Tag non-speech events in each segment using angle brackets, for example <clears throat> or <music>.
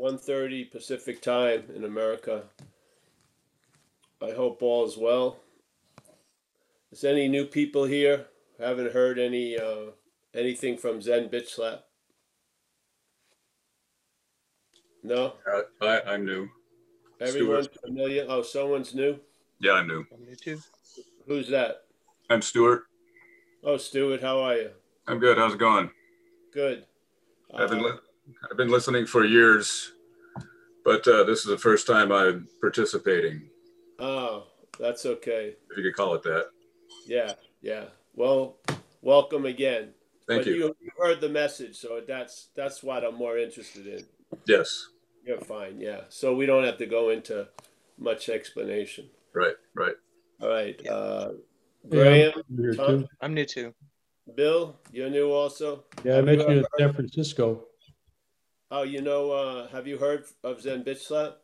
1.30 Pacific time in America. I hope all is well. Is any new people here? Haven't heard any uh, anything from Zen Bitch Slap? No? Uh, I, I'm new. Everyone's familiar? Oh, someone's new? Yeah, I'm new. I'm new too. Who's that? I'm Stuart. Oh, Stuart, how are you? I'm good. How's it going? Good. I've been Uh, li- I've been listening for years, but uh, this is the first time I'm participating, oh, that's okay. if you could call it that. Yeah, yeah. Well, welcome again. Thank but you. you heard the message, so that's that's what I'm more interested in. Yes. You're fine, yeah. So we don't have to go into much explanation. Right. Right. All right. Yeah. Uh, Yeah, Graham, I'm here Tom? I'm new too. Bill, you're new also. Yeah, I met you you in ever- San Francisco. Oh, you know, uh, have you heard of Zen Bitch Slap?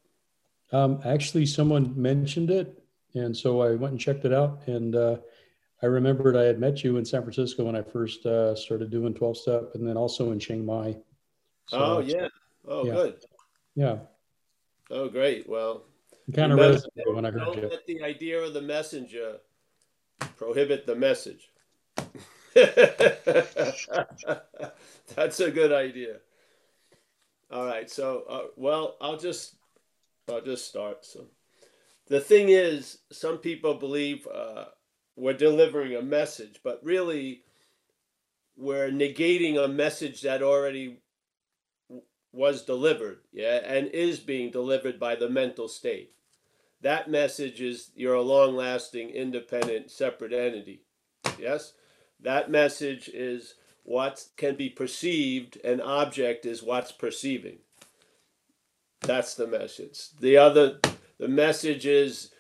Um, actually, someone mentioned it, and so I went and checked it out. And uh, I remembered I had met you in San Francisco when I first uh, started doing 12 step, and then also in Chiang Mai. So, oh, yeah. Oh, yeah. good. yeah. Oh, great. Well, kind of resonated when I heard don't you. let the idea of the messenger prohibit the message. <laughs> That's a good idea. All right. So, uh, well, I'll just, I'll just start. So, the thing is, some people believe uh, we're delivering a message, but really, we're negating a message that already was delivered, yeah, and is being delivered by the mental state. That message is you're a long lasting, independent, separate entity. Yes? That message is what can be perceived, an object is what's perceiving. That's the message. The other, the message is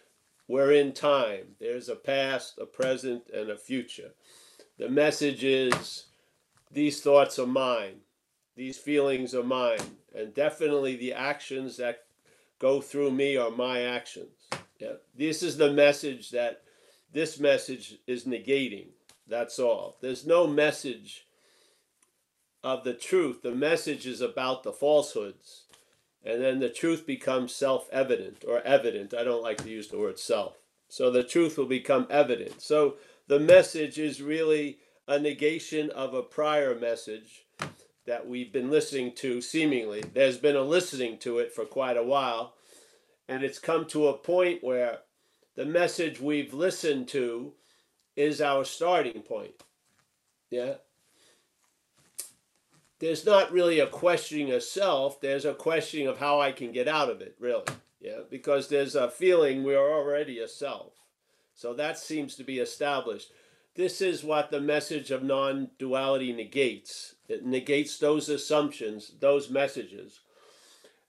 we're in time. There's a past, a present, and a future. The message is these thoughts are mine, these feelings are mine, and definitely the actions that go through me are my actions. Yeah. This is the message that this message is negating. That's all. There's no message of the truth. The message is about the falsehoods. And then the truth becomes self evident or evident. I don't like to use the word self. So the truth will become evident. So the message is really a negation of a prior message that we've been listening to, seemingly. There's been a listening to it for quite a while. And it's come to a point where the message we've listened to is our starting point. Yeah. There's not really a questioning of self, there's a questioning of how I can get out of it, really. Yeah. Because there's a feeling we're already a self. So that seems to be established. This is what the message of non duality negates. It negates those assumptions, those messages.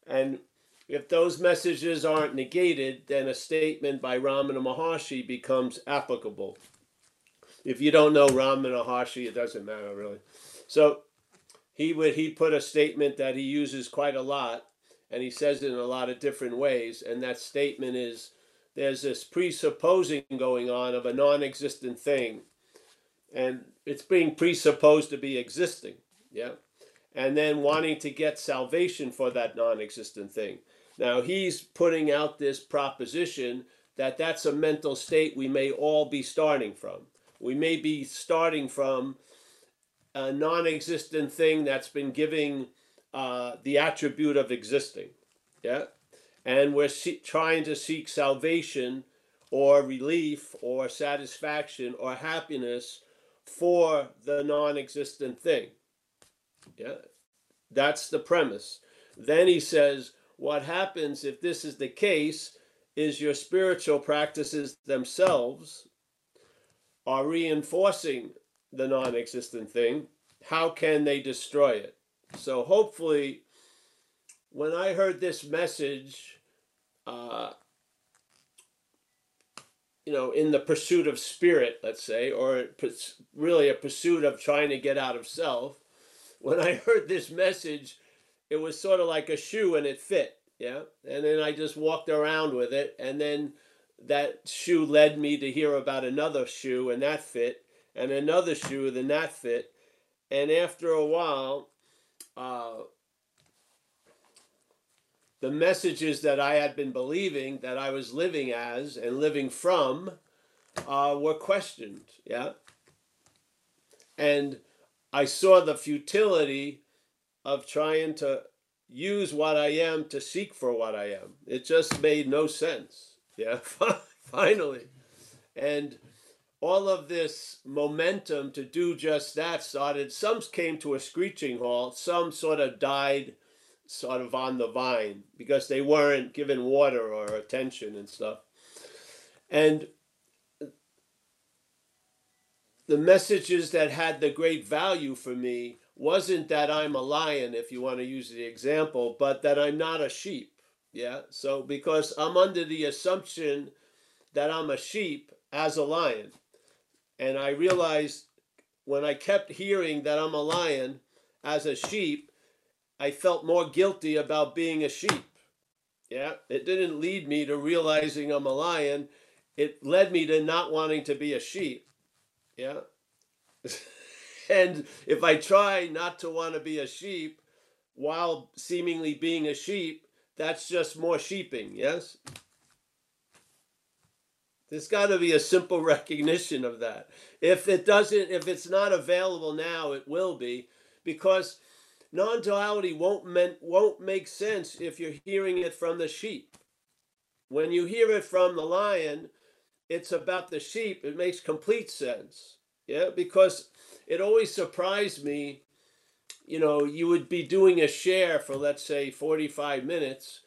And if those messages aren't negated, then a statement by Ramana Maharshi becomes applicable. If you don't know Ramana Maharshi, it doesn't matter really. So he would he put a statement that he uses quite a lot, and he says it in a lot of different ways. And that statement is there's this presupposing going on of a non-existent thing, and it's being presupposed to be existing. Yeah. And then wanting to get salvation for that non existent thing. Now, he's putting out this proposition that that's a mental state we may all be starting from. We may be starting from a non existent thing that's been giving uh, the attribute of existing. Yeah. And we're see- trying to seek salvation or relief or satisfaction or happiness for the non existent thing. Yeah, that's the premise. Then he says, what happens if this is the case is your spiritual practices themselves are reinforcing the non existent thing. How can they destroy it? So, hopefully, when I heard this message, uh, you know, in the pursuit of spirit, let's say, or really a pursuit of trying to get out of self, when I <laughs> heard this message, it was sort of like a shoe and it fit. Yeah. And then I just walked around with it. And then that shoe led me to hear about another shoe and that fit, and another shoe and that fit. And after a while, uh, the messages that I had been believing that I was living as and living from uh, were questioned. Yeah. And I saw the futility of trying to use what I am to seek for what I am. It just made no sense. Yeah. <laughs> Finally. And all of this momentum to do just that started, some came to a screeching halt, some sort of died sort of on the vine because they weren't given water or attention and stuff. And the messages that had the great value for me wasn't that I'm a lion, if you want to use the example, but that I'm not a sheep. Yeah. So because I'm under the assumption that I'm a sheep as a lion. And I realized when I kept hearing that I'm a lion as a sheep, I felt more guilty about being a sheep. Yeah. It didn't lead me to realizing I'm a lion. It led me to not wanting to be a sheep. Yeah. <laughs> and if I try not to want to be a sheep while seemingly being a sheep, that's just more sheeping, yes? There's got to be a simple <laughs> recognition of that. If it doesn't, if it's not available now, it will be, because non-duality won't meant won't make sense if you're hearing it from the sheep. When you hear it from the lion, it's about the sheep. It makes complete sense. Yeah, because it always surprised me. You know, you would be doing a share for let's say 45 minutes,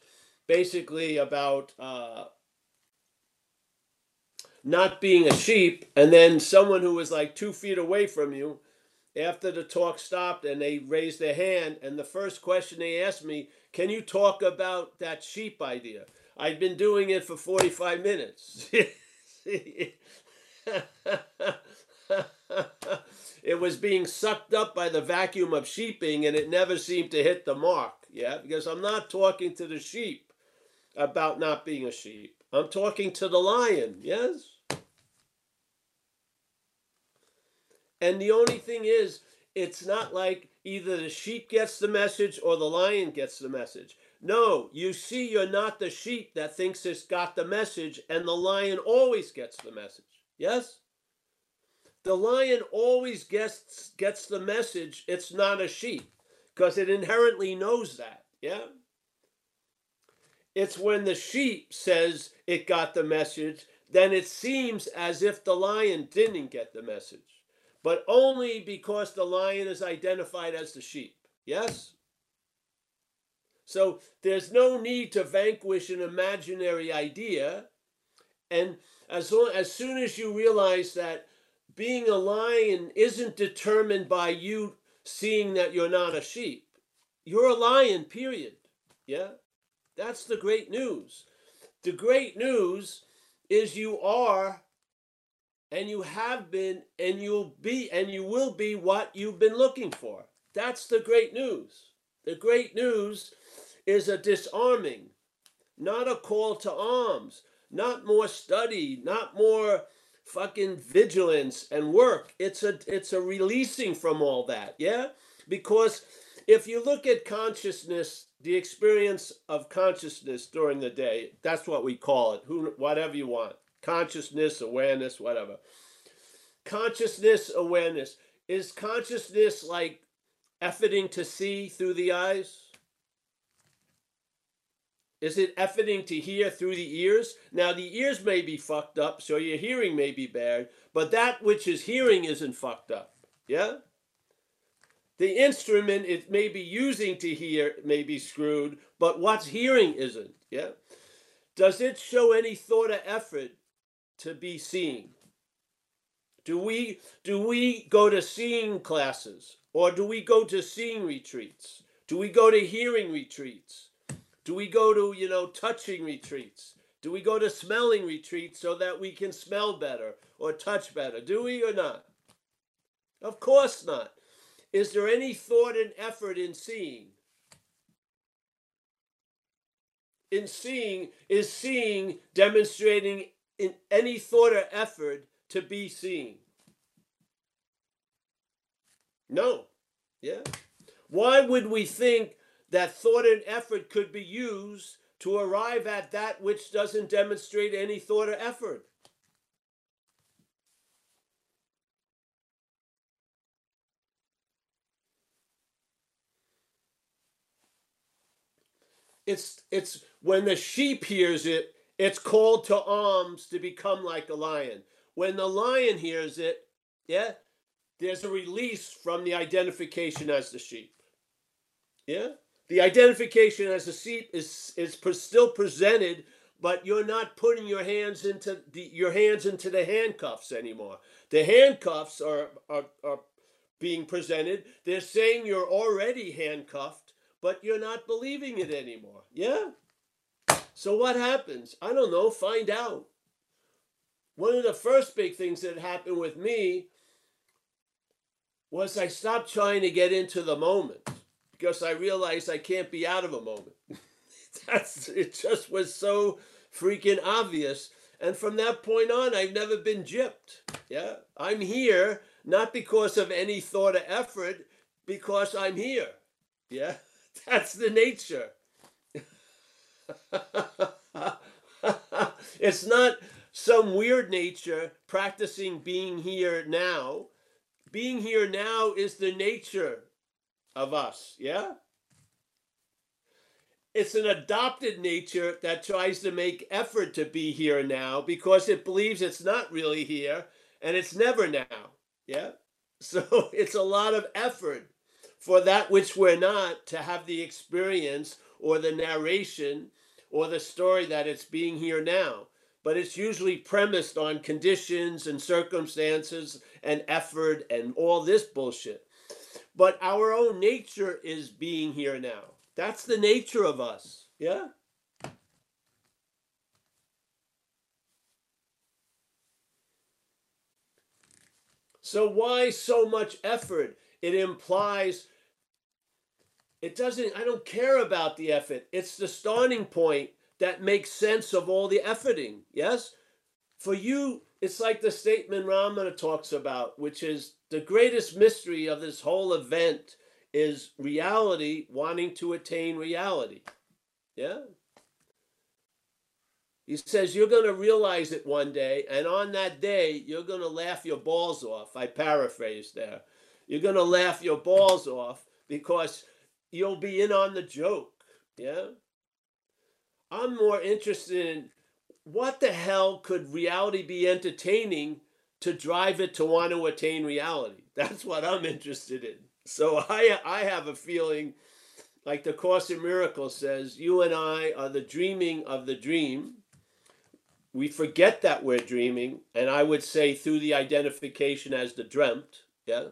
basically about uh, not being a sheep, and then someone who was like two feet away from you, after the talk stopped and they raised their hand, and the first question they asked me, "Can you talk about that sheep idea?" I'd been doing it for 45 minutes. <laughs> it was being sucked up by the vacuum of sheeping and it never seemed to hit the mark. Yeah, because I'm not talking to the sheep about not being a sheep. I'm talking to the lion. Yes. And the only thing is, it's not like either the sheep gets the message or the lion gets the message. No, you see, you're not the sheep that thinks it's got the message, and the lion always gets the message. Yes? The lion always gets gets the message it's not a sheep because it inherently knows that. Yeah? It's when the sheep says it got the message, then it seems as if the lion didn't get the message, but only because the lion is identified as the sheep. Yes? So there's no need to vanquish an imaginary idea. And as, long, as soon as you realize that being a lion isn't determined by you seeing that you're not a sheep. You're a lion, period. Yeah? That's the great news. The great news is you are and you have been and you'll be and you will be what you've been looking for. That's the great news. The great news is a disarming, not a call to arms, not more study, not more fucking vigilance and work. It's a it's a releasing from all that, yeah? Because if you look at consciousness, the experience of consciousness during the day, that's what we call it. Who whatever you want. Consciousness, awareness, whatever. Consciousness, awareness. Is consciousness like efforting to see through the eyes? Is it efforting to hear through the ears? Now, the ears may be fucked up, so your hearing may be bad, but that which is hearing isn't fucked up. Yeah? The instrument it may be using to hear may be screwed, but what's hearing isn't. Yeah? Does it show any thought or effort to be seeing? Do we do we go to seeing classes or do we go to seeing retreats? Do we go to hearing retreats? Do we go to, you know, touching retreats? Do we go to smelling retreats so that we can smell better or touch better? Do we or not? Of course not. Is there any thought and effort in seeing? In seeing, is seeing demonstrating in any thought or effort to be seen. No. Yeah. Why would we think that thought and effort could be used to arrive at that which doesn't demonstrate any thought or effort. It's it's when the sheep hears it, it's called to arms to become like a lion. When the lion hears it, yeah, there's a release from the identification as the sheep. Yeah, the identification as a sheep is is still presented, but you're not putting your hands into the your hands into the handcuffs anymore. The handcuffs are are, are being presented. They're saying you're already handcuffed, but you're not believing it anymore. Yeah. So what happens? I don't know. Find out. One of the first big things that happened with me was I stopped trying to get into the moment because I realized I can't be out of a moment. <laughs> That's it just was so freaking obvious. And from that point on, I've never been gypped. Yeah. I'm here not because of any thought or effort, because I'm here. Yeah. <laughs> That's the nature. <laughs> it's not some weird nature practicing being here now. Being here now is the nature of us, yeah? It's an adopted nature that tries to make effort to be here now because it believes it's not really here and it's never now, yeah? <laughs> So it's a lot of effort for that which we're not to have the experience or the narration or the story that it's being here now. But it's usually premised on conditions and circumstances and effort and all this bullshit. But our own nature is being here now. That's the nature of us. Yeah? So, why so much effort? It implies it doesn't, I don't care about the effort. It's the starting point that makes sense of all the efforting. Yes? For you, it's like the statement Ramana talks about, which is the greatest mystery of this whole event is reality wanting to attain reality. Yeah? He says you're going to realize it one day, and on that day, you're going to laugh your balls off. I paraphrase there. You're going to laugh your balls off because you'll be in on the joke. Yeah. I'm more interested in what the hell could reality be entertaining to drive it to want to attain reality. <laughs> That's what I'm interested in. So I I have a feeling like the Course in Miracles says, you and I are the dreaming of the dream. We forget that we're dreaming, and I would say through the identification as the dreamt. Yeah.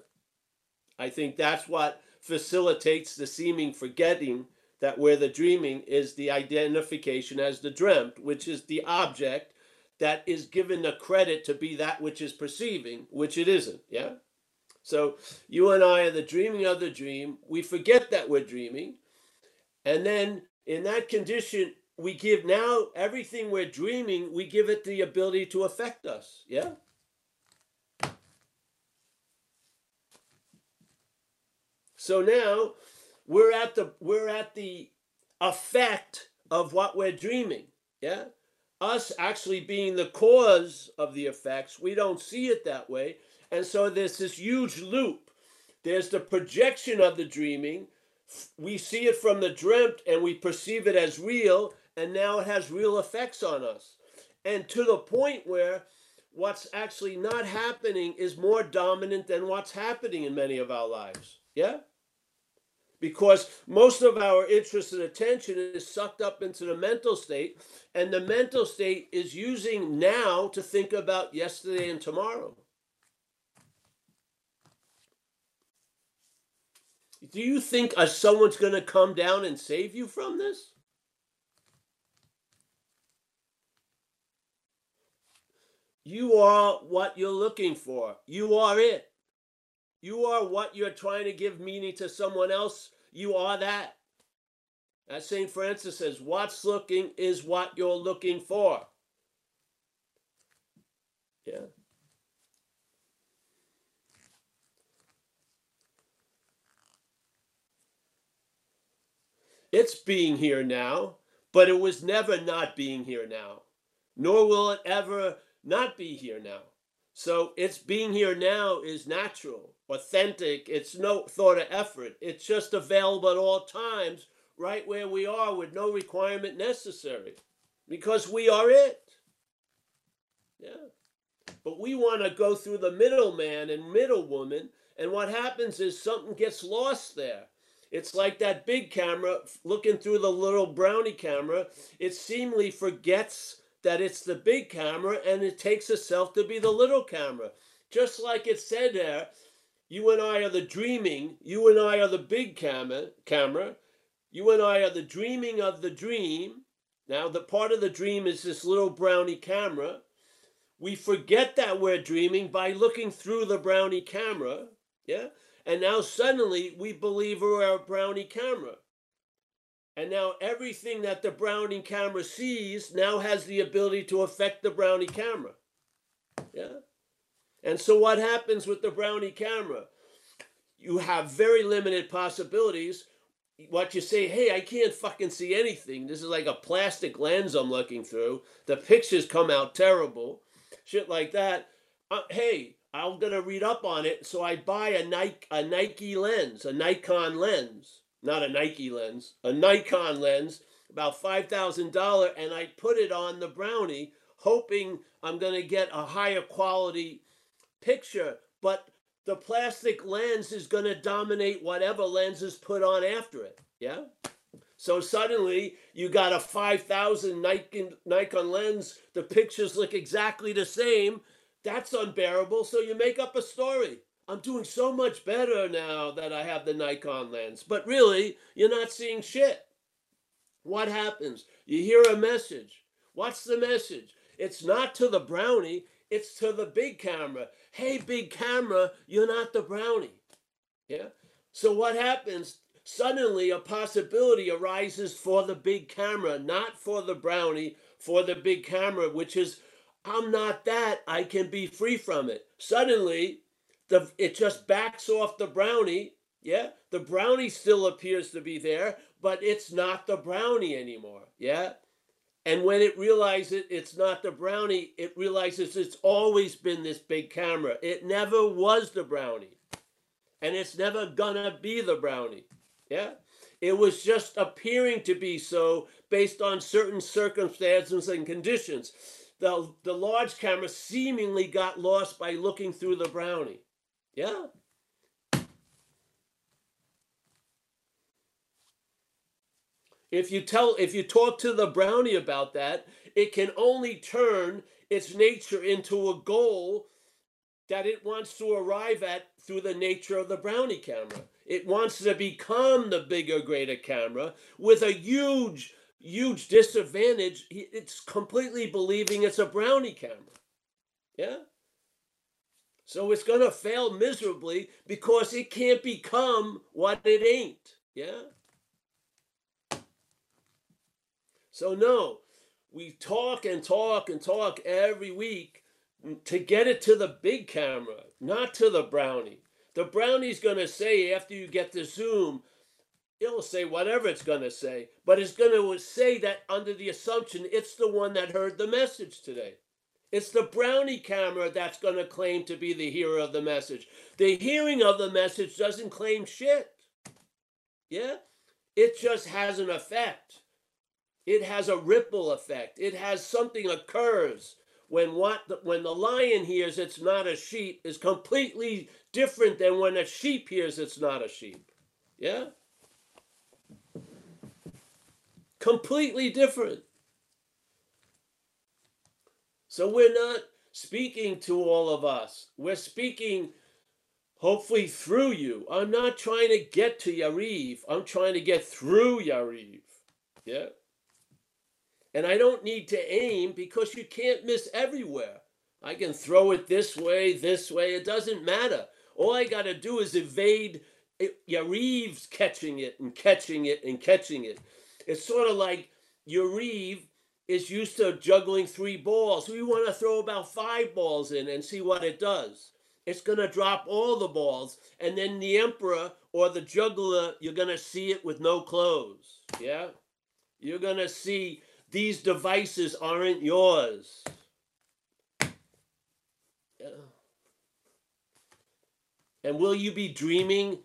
I think that's what facilitates the seeming forgetting that where the dreaming is the identification as the dreamt, which is the object that is given the credit to be that which is perceiving, which it isn't. Yeah? So you and I are the dreaming of the dream. We forget that we're dreaming. And then in that condition, we give now everything we're dreaming, we give it the ability to affect us. Yeah? So now we're at the we're at the effect of what we're dreaming. Yeah? Us actually being the cause of the effects, we don't see it that way. And so there's this huge loop. There's the projection of the dreaming. We see it from the dreamt and we perceive it as real, and now it has real effects on us. And to the point where what's actually not happening is more dominant than what's happening in many of our lives. Yeah? Because most of our interest and attention is sucked up into the mental state, and the mental state is using now to think about yesterday and tomorrow. Do you think uh, someone's going to come down and save you from this? You are what you're looking for. You are it. You are what you're trying to give meaning to someone else. You are that. As St. Francis says, what's looking is what you're looking for. Yeah. It's being here now, but it was never not being here now, nor will it ever not be here now. So it's being here now is natural, authentic. It's no thought of effort. It's just available at all times, right where we are, with no requirement necessary, because we are it. Yeah. But we want to go through the middleman and middlewoman, and what happens is something gets lost there. It's like that big camera looking through the little brownie camera. It seemingly forgets that it's the big camera and it takes itself to be the little camera. Just like it said there, you and I are the dreaming, you and I are the big camera, camera. You and I are the dreaming of the dream. Now, the part of the dream is this little brownie camera. We forget that we're dreaming by looking through the brownie camera. Yeah. And now suddenly we believe we're a brownie camera. And now everything that the brownie camera sees now has the ability to affect the brownie camera. Yeah. And so what happens with the brownie camera? You have very limited possibilities. What you say, hey, I can't fucking see anything. This is like a plastic lens I'm looking through. The pictures come out terrible. Shit like that. Uh, hey, I'm gonna read up on it, so I buy a Nike a Nike lens, a Nikon lens not a Nike lens, a Nikon lens, about $5,000, and I put it on the Brownie, hoping I'm going to get a higher quality picture. But the plastic lens is going to dominate whatever lens is put on after it. Yeah? So suddenly you got a 5,000 Nikon, Nikon lens, the pictures look exactly the same. That's unbearable. So you make up a story. I'm doing so much better now that I have the Nikon lens. But really, you're not seeing shit. What happens? You hear a message. What's the message? It's not to the brownie, it's to the big camera. Hey, big camera, you're not the brownie. Yeah? So what happens? Suddenly, a possibility arises for the big camera, not for the brownie, for the big camera, which is, I'm not that. I can be free from it. Suddenly, the it just backs off the brownie. Yeah, the brownie still appears to be there, but it's not the brownie anymore. Yeah. And when it realizes it's not the brownie, it realizes it's always been this big camera. It never was the brownie. And it's never gonna be the brownie. Yeah. It was just appearing to be so based on certain circumstances and conditions. The, the large camera seemingly got lost by looking through the brownie. Yeah. If you tell if you talk to the brownie about that, it can only turn its nature into a goal that it wants to arrive at through the nature of the brownie camera. It wants to become the bigger, greater camera with a huge, huge disadvantage. It's completely believing it's a brownie camera. Yeah? So it's going to fail miserably because it can't become what it ain't. Yeah? So, no, we talk and talk and talk every week to get it to the big camera, not to the brownie. The brownie's going to say after you get the Zoom, it'll say whatever it's going to say, but it's going to say that under the assumption it's the one that heard the message today. It's the brownie camera that's going to claim to be the hero of the message. The hearing of the message doesn't claim shit. Yeah? It just has an effect. It has a ripple effect. It has something occurs when what the, when the lion hears it's not a sheep is completely different than when a sheep hears it's not a sheep. Yeah? Completely different. So we're not speaking to all of us. We're speaking hopefully through you. I'm not trying to get to Yariv. I'm trying to get through Yariv. Yeah. And I don't need to aim because you can't miss everywhere. I can throw it this way, this way. It doesn't matter. All I got to do is evade Yariv's catching it and catching it and catching it. It's sort of like Yariv is used to juggling three balls. We want to throw about five balls in and see what it does. It's going to drop all the balls, and then the emperor or the juggler, you're going to see it with no clothes. Yeah? You're going to see these devices aren't yours. Yeah. And will you be dreaming,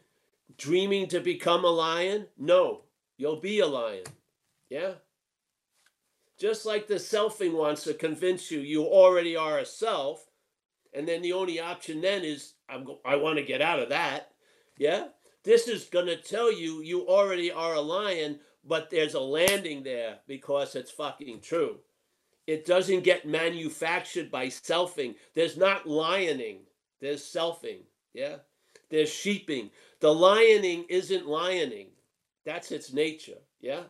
dreaming to become a lion? No, you'll be a lion. Yeah? Just like the selfing wants to convince you you already are a self, and then the only option then is I'm go- I want to get out of that. Yeah? This is going to tell you you already are a lion, but there's a landing there because it's fucking true. It doesn't get manufactured by selfing. There's not lioning, there's selfing. Yeah? There's sheeping. The lioning isn't lioning. That's its nature. Yeah?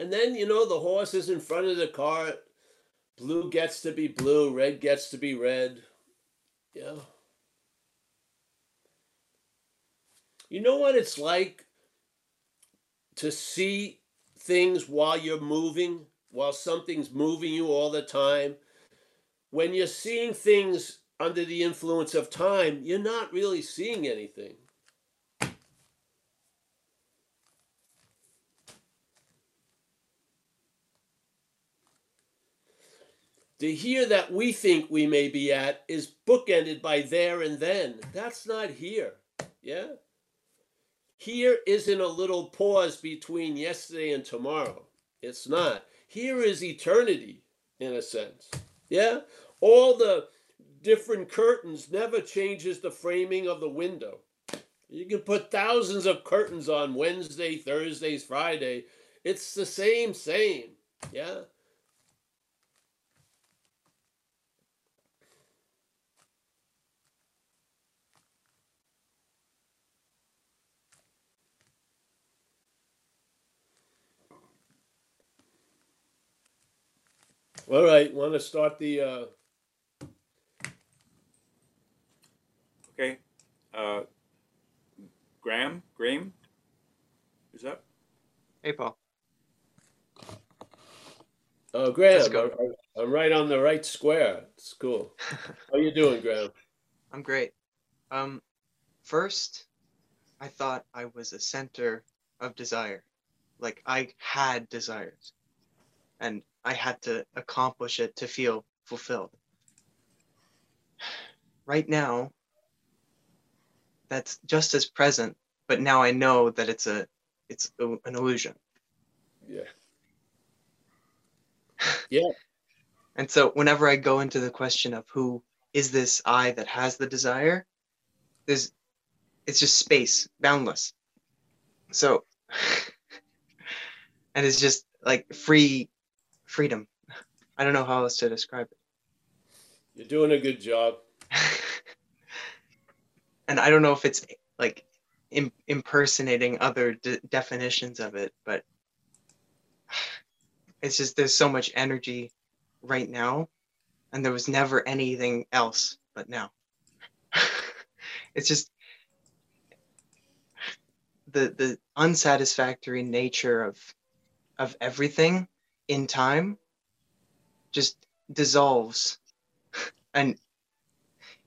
And then, you know, the horse is in front of the cart. Blue gets to be blue, red gets to be red. Yeah. You know what it's like to see things while you're moving, while something's moving you all the time? When you're seeing things under the influence of time, you're not really seeing anything. The here that we think we may be at is bookended by there and then. That's not here. Yeah? Here isn't a little pause between yesterday and tomorrow. It's not. Here is eternity, in a sense. Yeah? All the different curtains never changes the framing of the window. You can put thousands of curtains on Wednesday, Thursdays, Friday. It's the same, same. Yeah? All right, want to start the uh, Okay. Uh, Graham, Graham, who's up? Hey, Paul. Oh, Graham, Let's go. I'm- I'm right on the right square. It's cool. <laughs> How you doing, Graham? I'm great. Um, first, I thought I was a center of desire. Like I had desires, and I had to accomplish it to feel fulfilled. <sighs> Right now, that's just as present, but now I know that it's a it's a, an illusion. Yeah. <sighs> Yeah. And so whenever I go into the question of who is this I that has the desire, there's it's just space, boundless. So <sighs> and it's just like free freedom. I don't know how else to describe it. You're doing a good job. <laughs> and I don't know if it's like Im- impersonating other de- definitions of it, but <sighs> it's just there's so much energy right now and there was never anything else but now <laughs> it's just the the unsatisfactory nature of of everything in time just dissolves <laughs> and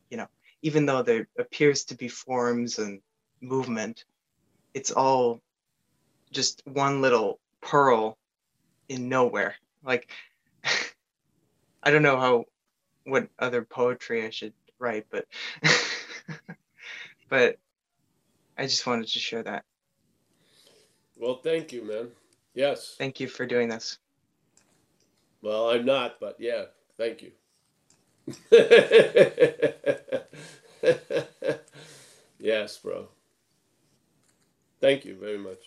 you know even though there appears to be forms and movement it's all just one little pearl in nowhere like <laughs> I don't know how what other poetry I should write, but <laughs> but I just wanted to share that. Well, thank you, man. Yes. Thank you for doing this. Well, I'm not, but yeah, thank you. <laughs> yes, bro. Thank you very much.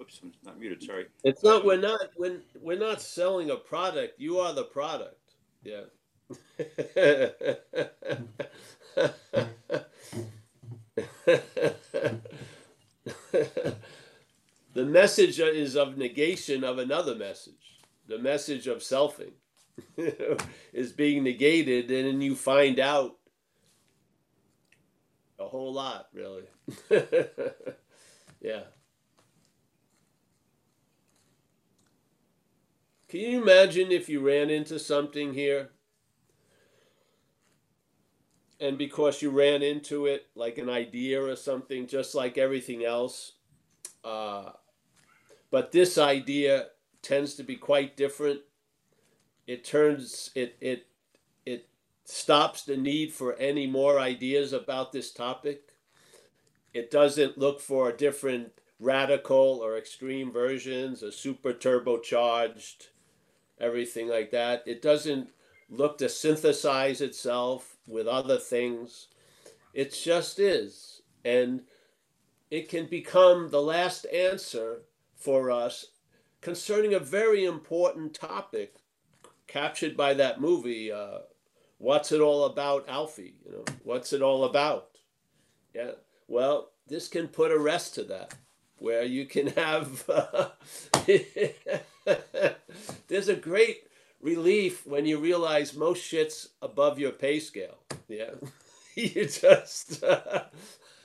Oops, I'm not muted. Sorry. It's not we're not when we're not selling a product. You are the product. Yeah. <laughs> <laughs> the message is of negation of another message. The message of selfing <laughs> is being negated, and then you find out a whole lot, really. <laughs> yeah. Can you imagine if you ran into something here? And because you ran into it like an idea or something, just like everything else, uh, but this idea tends to be quite different. It turns it it it stops the need for any more ideas about this topic. It doesn't look for different radical or extreme versions, a super turbocharged, everything like that. It doesn't look to synthesize itself with other things. It just is. And it can become the last answer for us concerning a very important topic captured by that movie. Uh, what's it all about, Alfie? You know, what's it all about? Yeah. Well, this can put a rest to that, where you can have. Uh, <laughs> there's a great relief when you realize most shit's above your pay scale. Yeah. <laughs> you just. Uh,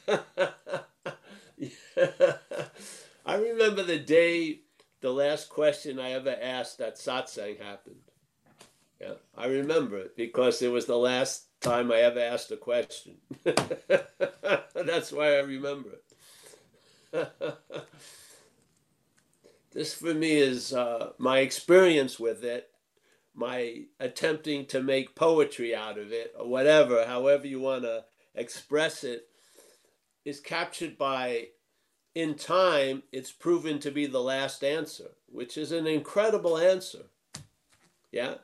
<laughs> I remember the day the last question I ever asked at satsang happened. Yeah, I remember it because it was the last time I ever asked a question. <laughs> That's why I remember it. this for me is uh, my experience with it, my attempting to make poetry out of it, or whatever, however you want to express it, is captured by in time, it's proven to be the last answer, which is an incredible answer. Yeah.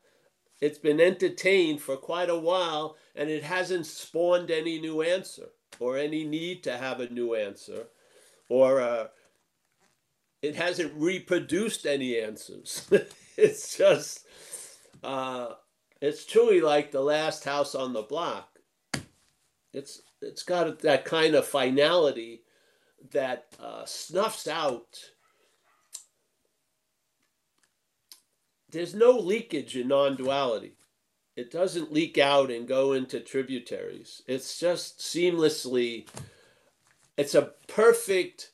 It's been entertained for quite a while and it hasn't spawned any new answer or any need to have a new answer or uh, it hasn't reproduced any answers. <laughs> it's just, uh, it's truly like the last house on the block. It's, it's got that kind of finality that uh, snuffs out. There's no leakage in non duality. It doesn't leak out and go into tributaries. It's just seamlessly, it's a perfect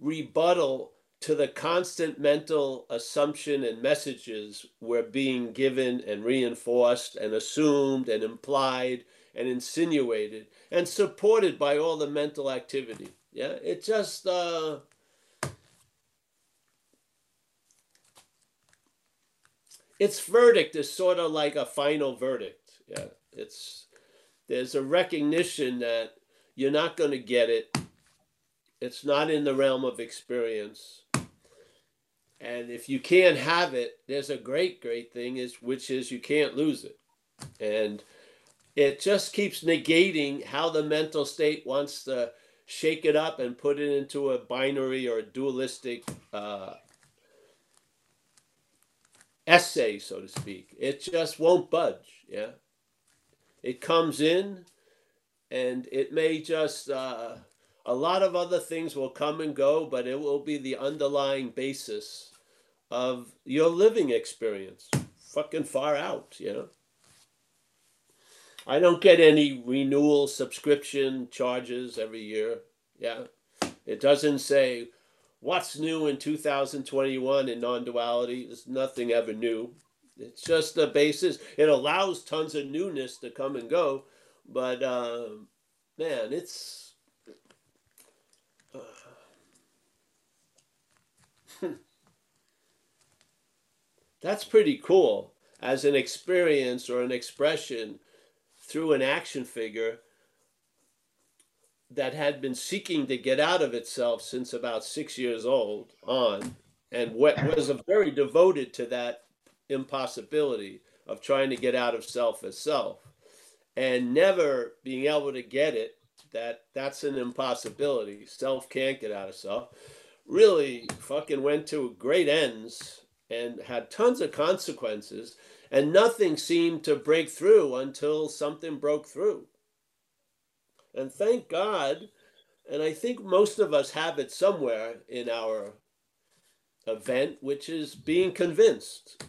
rebuttal to the constant mental assumption and messages we're being given and reinforced and assumed and implied and insinuated and supported by all the mental activity. Yeah, it just uh, its verdict is sort of like a final verdict. Yeah, it's there's a recognition that you're not going to get it. It's not in the realm of experience. And if you can't have it, there's a great, great thing is which is you can't lose it. And it just keeps negating how the mental state wants to shake it up and put it into a binary or a dualistic uh, essay, so to speak. It just won't budge. Yeah, it comes in, and it may just uh, a lot of other things will come and go, but it will be the underlying basis of your living experience. Fucking far out, you know. I don't get any renewal subscription charges every year. Yeah. It doesn't say what's new in 2021 in non duality. There's nothing ever new. It's just the basis. It allows tons of newness to come and go. But uh, man, it's. <laughs> That's pretty cool as an experience or an expression through an action figure that had been seeking to get out of itself since about six years old on, and was very devoted to that impossibility of trying to get out of self as self, and never being able to get it. That that's an impossibility. Self can't get out of self. Really, fucking went to great ends and had tons of consequences and nothing seemed to break through until something broke through. And thank God, and I think most of us have it somewhere in our event, which is being convinced.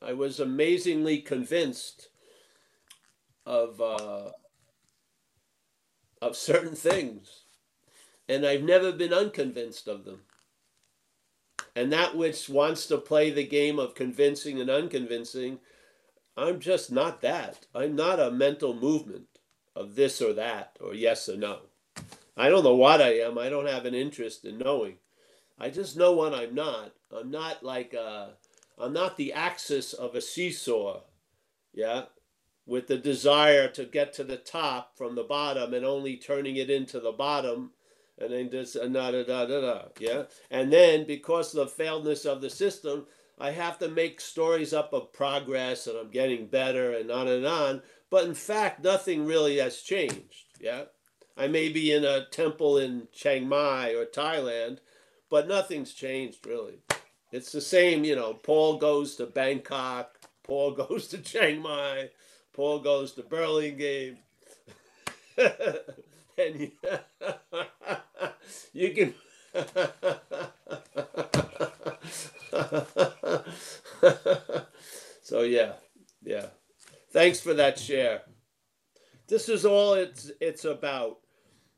I was amazingly convinced of uh, of certain things, and I've never been unconvinced of them. And that which wants to play the game of convincing and unconvincing, I'm just not that. I'm not a mental movement of this or that or yes or no. I don't know what I am. I don't have an interest in knowing. I just know what I'm not. I'm not like a, I'm not the axis of a seesaw, yeah, with the desire to get to the top from the bottom and only turning it into the bottom and then just uh, da da da da da, yeah. And then because of the failedness of the system, I have to make stories up of progress and I'm getting better and on and on. But in fact, nothing really has changed, yeah. I may be in a temple in Chiang Mai or Thailand, but nothing's changed really. It's the same, you know. Paul goes to Bangkok, Paul <laughs> goes to Chiang Mai, Paul goes to Burlingame, <laughs> and you, <laughs> you can. <laughs> so yeah, yeah. Thanks for that share. This is all it's it's about.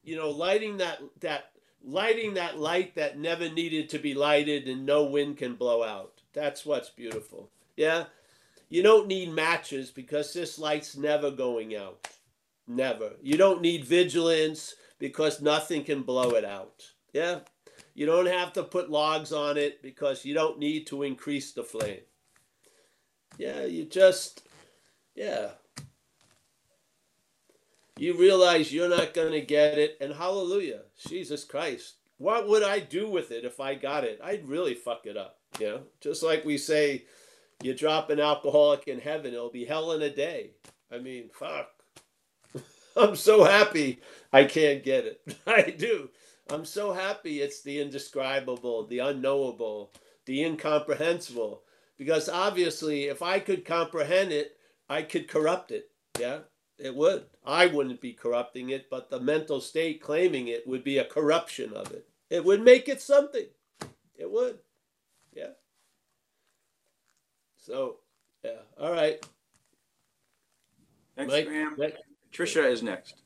You know, lighting that that lighting that light that never needed to be lighted and no wind can blow out. That's what's beautiful. Yeah. You don't need matches because this light's never going out. Never. You don't need vigilance because nothing can blow it out. Yeah. You don't have to put logs on it because you don't need to increase the flame. Yeah, you just, yeah. You realize you're not going to get it, and hallelujah, Jesus Christ. What would I do with it if I got it? I'd really fuck it up. Know, just like we say, you drop an alcoholic in heaven, it'll be hell in a day. I mean, fuck. <laughs> I'm so happy I can't get it. <laughs> I do. I'm so happy it's the indescribable, the unknowable, the incomprehensible. Because obviously, if I could comprehend it, I could corrupt it. Yeah, it would. I wouldn't be corrupting it, but the mental state claiming it would be a corruption of it. It would make it something. It would. Yeah. So, yeah. All right. Thanks, Mike, Graham. next. Trisha is next.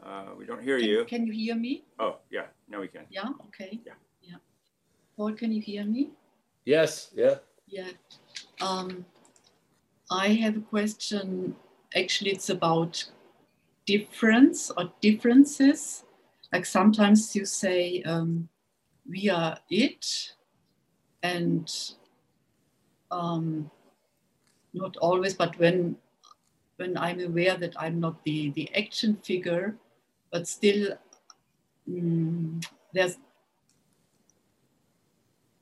Uh, we don't hear Can, you. can you hear me? Oh, yeah, now we can. Yeah, okay. Yeah. Yeah. Paul, can you hear me? Yes. Yeah. Yeah. Um, I have a question. Actually, it's about difference or differences. Like sometimes you say, um, we are it, and um, not always, but when when I'm aware that I'm not the, the action figure, but still mm, there's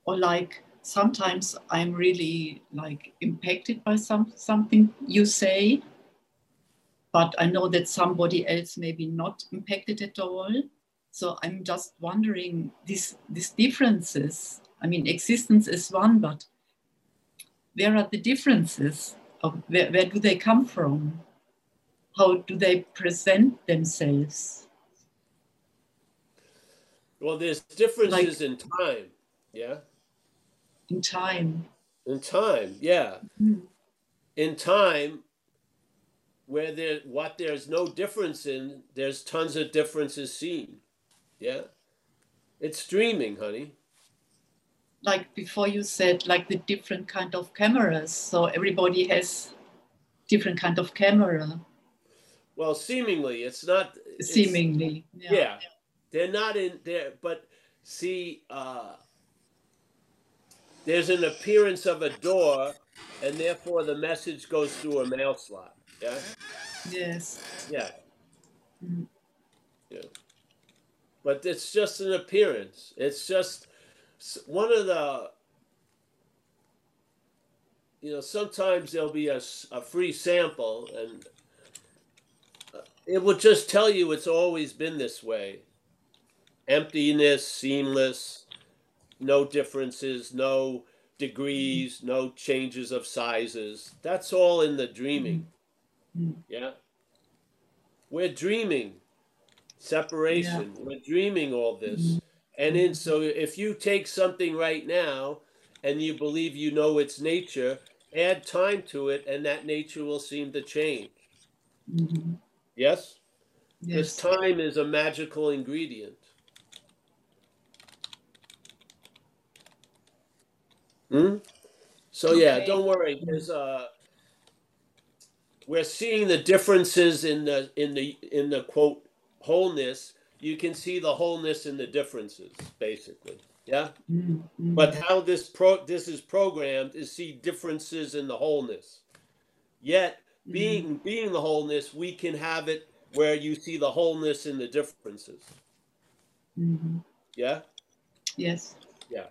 or like sometimes I'm really like impacted by some something you say, but I know that somebody else may be not impacted at all. So I'm just wondering these these differences. I mean, existence is one, but where are the differences? Of where, where do they come from? How do they present themselves? Well, there's differences in time. Yeah. in time. In time. Yeah. Mm. In time, where there what there's no difference in, there's tons of differences seen. Yeah. It's streaming, honey. Like before you said, like the different kind of cameras. So everybody has different kind of camera, Well, seemingly, it's not. it's- seemingly. Yeah. They're not in there, but see, uh, there's an appearance of a door, and therefore the message goes through a mail slot. Yeah. Yes. Yeah. Mhm. Yeah. But it's just an appearance. It's just one of the. You know, sometimes there'll be a, a free sample, and uh, it will just tell you it's always been this way emptiness, seamless, no differences, no degrees, no changes of sizes. That's all in the dreaming. Yeah. We're dreaming separation. We're dreaming all this. And in so if you take something right now and you believe you know its nature, add time to it, and that nature will seem to change. Mhm. Yes? Because Yes. time is a magical ingredient. Hmm? So yeah, don't worry. There's uh we're seeing the differences in the in the in the quote wholeness. You can see the wholeness in the differences, basically. Yeah? Mhm. Mhm. But how this pro this is programmed is see differences in the wholeness. Yet being being the wholeness, we can have it where you see the wholeness in the differences. Mhm. Yeah? Yes. Yeah.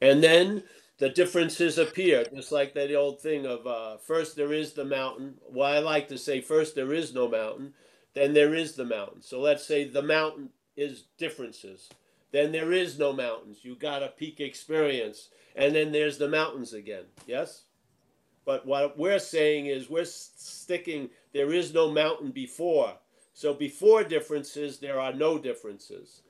And then the differences appear, just like that old thing of uh, first there is the mountain. Well, I like to say first there is no mountain, then there is the mountain. So let's say the mountain is differences. Then there is no mountains. You got a peak experience. And then there's the mountains again. Yes? But what we're saying is we're sticking, there is no mountain before. So before differences, there are no differences.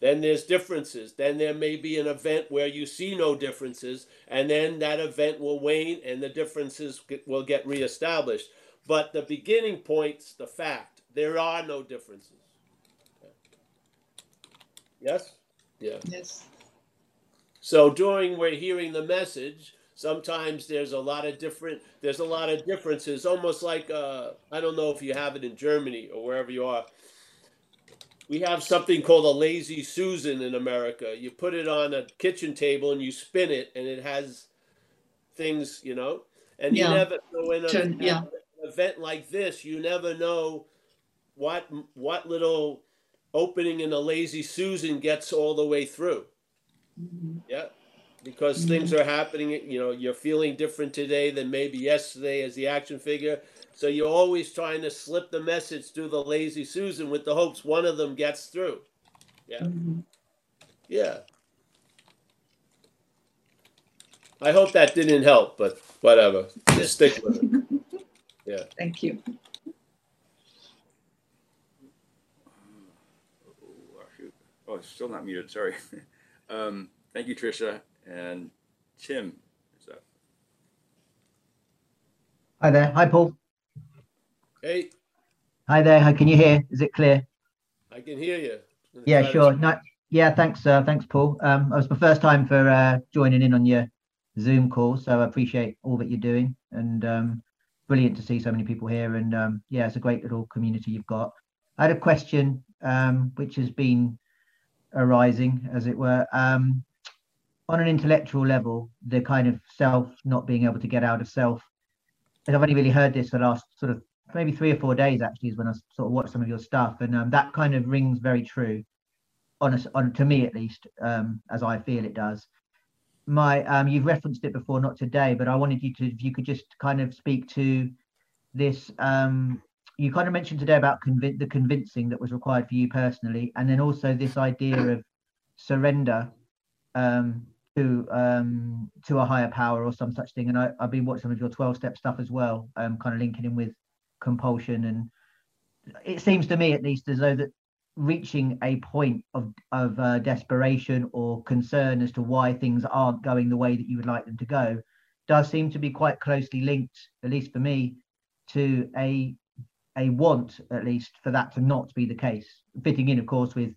Then there's differences. Then there may be an event where you see no differences, and then that event will wane and the differences will get reestablished. But the beginning point's the fact there are no differences. Yes? Yeah. Yes. So during we're hearing the message, sometimes there's a lot of different there's a lot of differences, almost like uh, I don't know if you have it in Germany or wherever you are. We have something called a lazy Susan in America. You put it on a kitchen table and you spin it, and it has things, you know. And you never know in a, Turn- yeah. an event like this, you never know what what little opening in a lazy Susan gets all the way through. Mhm. Yeah, because things are happening. You know, you're feeling different today than maybe yesterday as the action figure. So you're always trying to slip the message through the lazy Susan with the hopes one of them gets through. Yeah, Mhm. yeah. I hope that didn't help, but whatever. Just stick with it. Yeah. <laughs> Thank you. Oh, shoot. Oh, it's still not muted. Sorry. <laughs> um, thank you, Trisha. And Tim is up. Hi there. Hi, Paul. Hey, Hi there. How can you hear? Is it clear? I can hear you. Yeah, sure. No, yeah, thanks. Uh, thanks, Paul. Um, it was my first time for uh, joining in on your Zoom call, so I appreciate all that you're doing, and um, brilliant to see so many people here. And um, yeah, it's a great little community you've got. I had a question um, which has been arising, as it were, um, on an intellectual level, the kind of self not being able to get out of self. And I've only really heard this the last sort of maybe three or four days actually is when I sort of watched some of your stuff, and um, that kind of rings very true, on, us, on to me at least, um, as I feel it does. My, um, you've referenced it before, not today, but I wanted you to, if you could just kind of speak to this. Um, you kind of mentioned today about convin- the convincing that was required for you personally, and then also this idea <clears throat> of surrender um, to um, to a higher power or some such thing. And I, I've been watching some of your 12 step stuff as well, um, kind of linking in with compulsion. And it seems to me at least as though that reaching a point of of uh, desperation or concern as to why things aren't going the way that you would like them to go does seem to be quite closely linked at least for me to a a want at least for that to not be the case. Fitting in of course with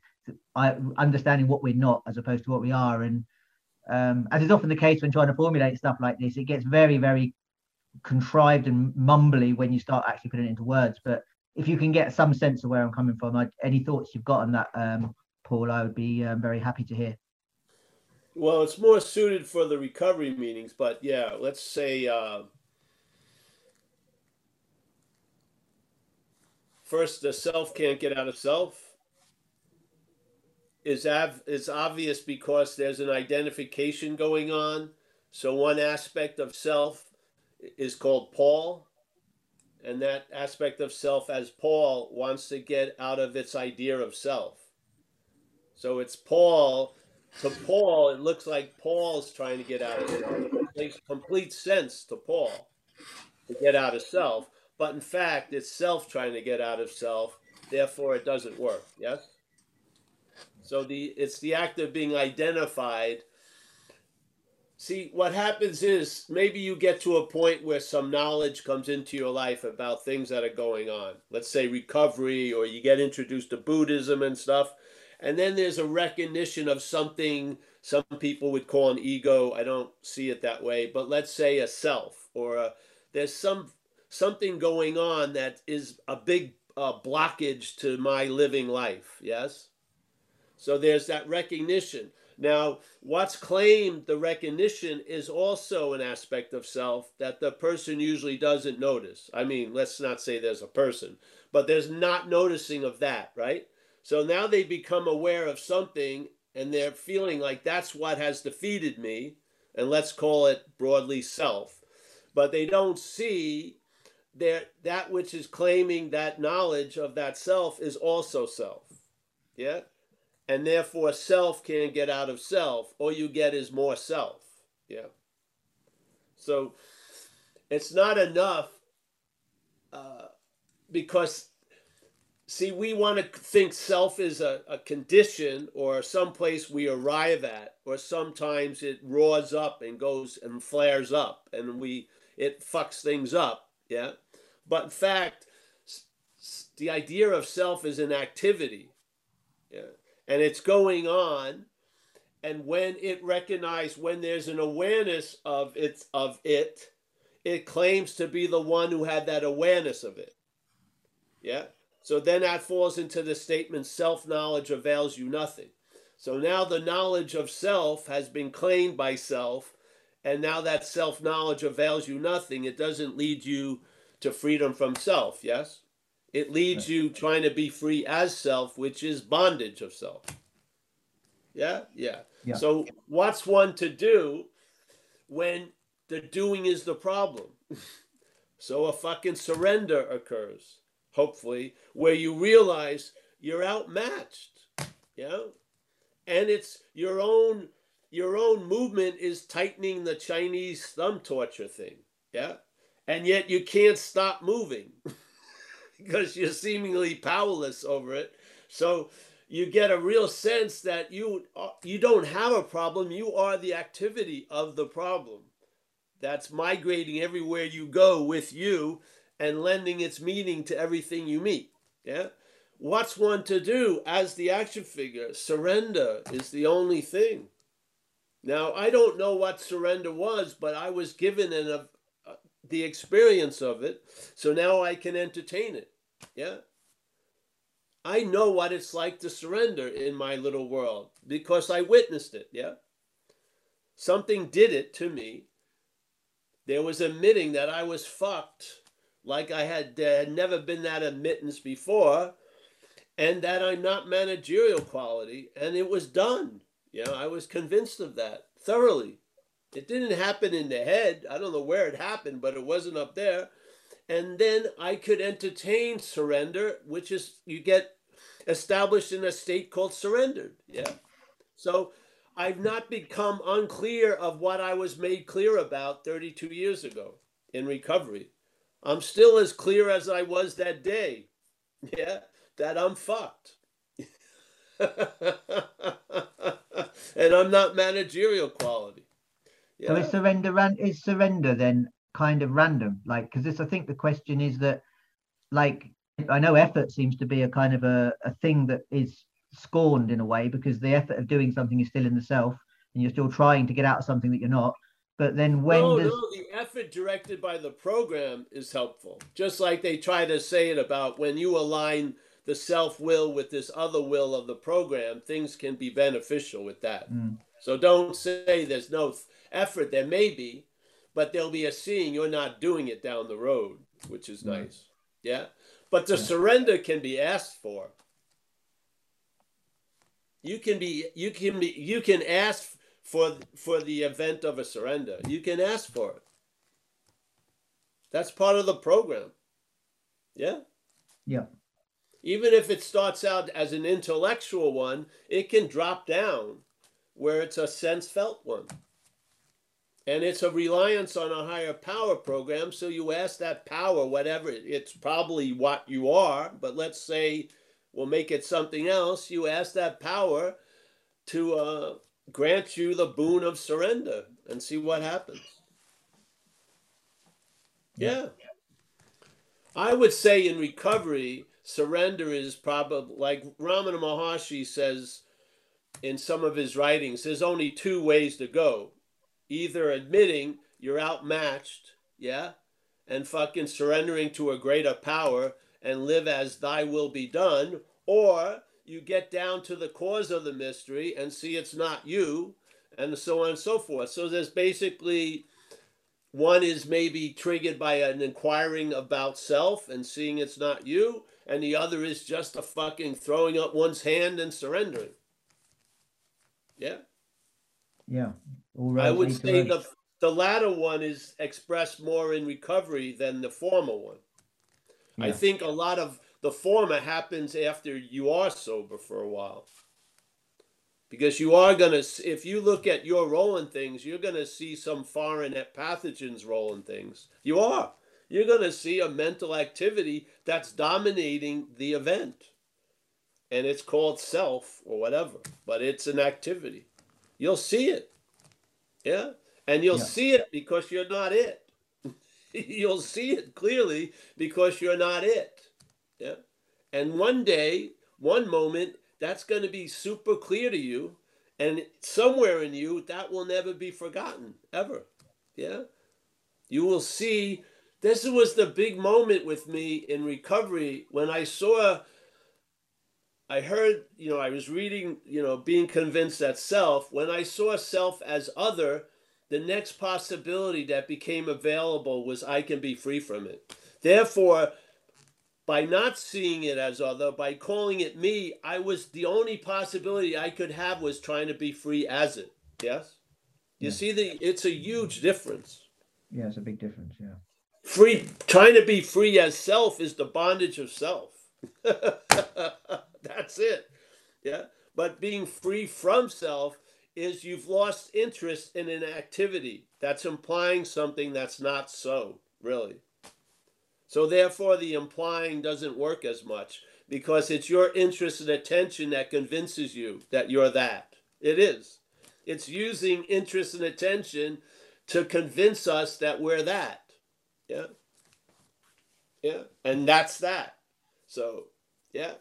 I, understanding what we're not as opposed to what we are. And um, as is often the case when trying to formulate stuff like this it gets very very contrived and mumbly when you start actually putting it into words. But if you can get some sense of where I'm coming from, I, any thoughts you've got on that, um, Paul, I would be um, very happy to hear. Well, it's more suited for the recovery meetings, but yeah, let's say uh, first the self can't get out of self is av- is obvious because there's an identification going on. So one aspect of self is called Paul, and that aspect of self as Paul wants to get out of its idea of self. So it's Paul to Paul, it looks like Paul's trying to get out of. It makes complete sense to Paul to get out of self, but in fact, it's self trying to get out of self. Therefore, it doesn't work. Yes. So the it's the act of being identified. See, what happens is maybe you get to a point where some knowledge comes into your life about things that are going on. Let's say recovery, or you get introduced to Buddhism and stuff. And then there's a recognition of something some people would call an ego. I don't see it that way, but let's say a self, or a, there's some something going on that is a big uh, blockage to my living life. Yes. So there's that recognition. Now, what's claimed the recognition is also an aspect of self that the person usually doesn't notice. I mean, let's not say there's a person, but there's not noticing of that, right? So now they become aware of something and they're feeling like that's what has defeated me, and let's call it broadly self. But they don't see that that which is claiming that knowledge of that self is also self. Yeah? And therefore self can't get out of self. All you get is more self. Yeah. So it's not enough uh, because, see, we want to think self is a, a condition or some place we arrive at, or sometimes it roars up and goes and flares up and we it fucks things up. Yeah. But in fact, the idea of self is an activity. And it's going on. And when it recognizes when there's an awareness of it of it it claims to be the one who had that awareness of it. Yeah? So then that falls into the statement self knowledge avails you nothing. So now the knowledge of self has been claimed by self and now that self knowledge avails you nothing. It doesn't lead you to freedom from self yes it leads you trying to be free as self, which is bondage of self. Yeah? yeah? Yeah. So, what's one to do when the doing is the problem? <laughs> so, a fucking surrender occurs, hopefully, where you realize you're outmatched. Yeah? And it's your own your own movement is tightening the Chinese thumb torture thing. Yeah? And yet you can't stop moving. <laughs> because <laughs> you're seemingly powerless over it. So you get a real sense that you uh, you don't have a problem. You are the activity of the problem that's migrating everywhere you go with you and lending its meaning to everything you meet. Yeah. What's one to do as the action figure? Surrender is the only thing. Now, I don't know what surrender was, but I was given an, uh, the experience of it. So now I can entertain it. Yeah. I know what it's like to surrender in my little world because I witnessed it. Yeah. Something did it to me. There was admitting that I was fucked like I had, had never been that admittance before and that I'm not managerial quality. And it was done. Yeah. I was convinced of that thoroughly. It didn't happen in the head. I don't know where it happened, but it wasn't up there and then I could entertain surrender, which is you get established in a state called surrendered. Yeah. So I've not become unclear of what I was made clear about 32 years ago in recovery. I'm still as clear as I was that day. Yeah, that I'm fucked. <laughs> and I'm not managerial quality. Yeah. So is surrender is surrender then kind of random like because this i think the question is that like i know effort seems to be a kind of a, a thing that is scorned in a way because the effort of doing something is still in the self and you're still trying to get out of something that you're not. But then when no, does... no, the effort directed by the program is helpful. Just like they try to say it about when you align the self will with this other will of the program things can be beneficial with that. Mm. so don't say there's no effort. There may be but there'll be a seeing you're not doing it down the road, which is nice. Yeah. But the yeah. surrender can be asked for. You can be you can be you can ask for for the event of a surrender. You can ask for it. That's part of the program. Yeah? Yeah. Even if it starts out as an intellectual one, it can drop down where it's a sense felt one. And it's a reliance on a higher power program. So you ask that power, whatever, it's probably what you are, but let's say we'll make it something else. You ask that power to uh, grant you the boon of surrender and see what happens. Yeah. I would say in recovery, surrender is probably like Ramana Maharshi says in some of his writings, there's only two ways to go. Either admitting you're outmatched, yeah, and fucking surrendering to a greater power and live as thy will be done, or you get down to the cause of the mystery and see it's not you, and so on and so forth. So there's basically one is maybe triggered by an inquiring about self and seeing it's not you, and the other is just a fucking throwing up one's hand and surrendering. Yeah. Yeah. I would say the the latter one is expressed more in recovery than the former one. I think a lot of the former happens after you are sober for a while. Because you are going to, if you look at your rolling things, you're going to see some foreign pathogens rolling things. You are. You're going to see a mental activity that's dominating the event. And it's called self or whatever, but it's an activity. You'll see it. Yeah. And you'll Yeah. see it because you're not it. <laughs> you'll see it clearly because you're not it. Yeah. And one day, one moment, that's going to be super clear to you. And somewhere in you, that will never be forgotten, ever. Yeah. You will see. This was the big moment with me in recovery when I saw. I heard, you know, I was reading, you know, being convinced that self. When I saw self as other, the next possibility that became available was I can be free from it. Therefore, by not seeing it as other, by calling it me, I was the only possibility I could have was trying to be free as it. Yes? You Yeah. see the it's a huge difference. Yeah, it's a big difference. Yeah. Free trying to be free as self is the bondage of self. <laughs> That's it. Yeah. But being free from self is you've lost interest in an activity that's implying something that's not so, really. So therefore, the implying doesn't work as much because it's your interest and attention that convinces you that you're that. It is. It's using interest and attention to convince us that we're that. Yeah. Yeah. And that's that. So, yeah.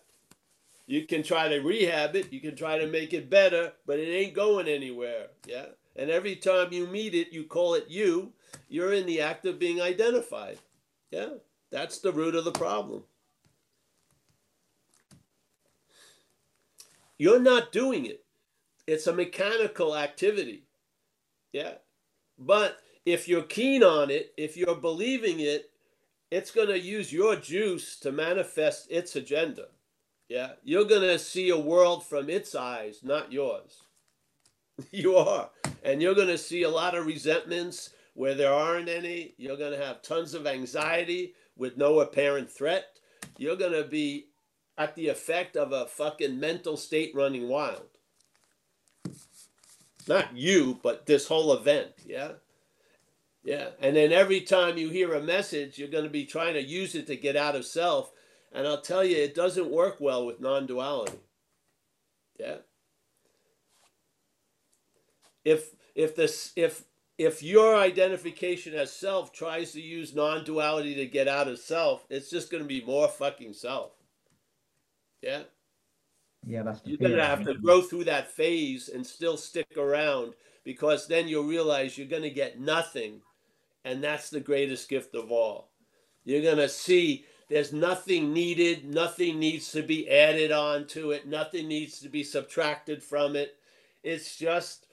You can try to rehab it, you can try to make it better, but it ain't going anywhere. Yeah. And every time you meet it, you call it you, you're in the act of being identified. Yeah. That's the root of the problem. You're not doing it. It's a mechanical activity. Yeah. But if you're keen on it, if you're believing it, it's going to use your juice to manifest its agenda. Yeah. You're going to see a world from its eyes, not yours. <laughs> you are. And you're going to see a lot of resentments where there aren't any. You're going to have tons of anxiety with no apparent threat. You're going to be at the effect of a fucking mental state running wild. Not you, but this whole event. Yeah. Yeah. And then every time you hear a message, you're going to be trying to use it to get out of self. And I'll tell you, it doesn't work well with non duality. Yeah. If, if this, if, if your identification as self tries to use non duality to get out of self, it's just going to be more fucking self. Yeah. Yeah, that's the You're going to have to grow through that phase and still stick around because then you'll realize you're going to get nothing. And that's the greatest gift of all. You're going to see there's nothing needed, nothing needs to be added on to it, nothing needs to be subtracted from it. It's just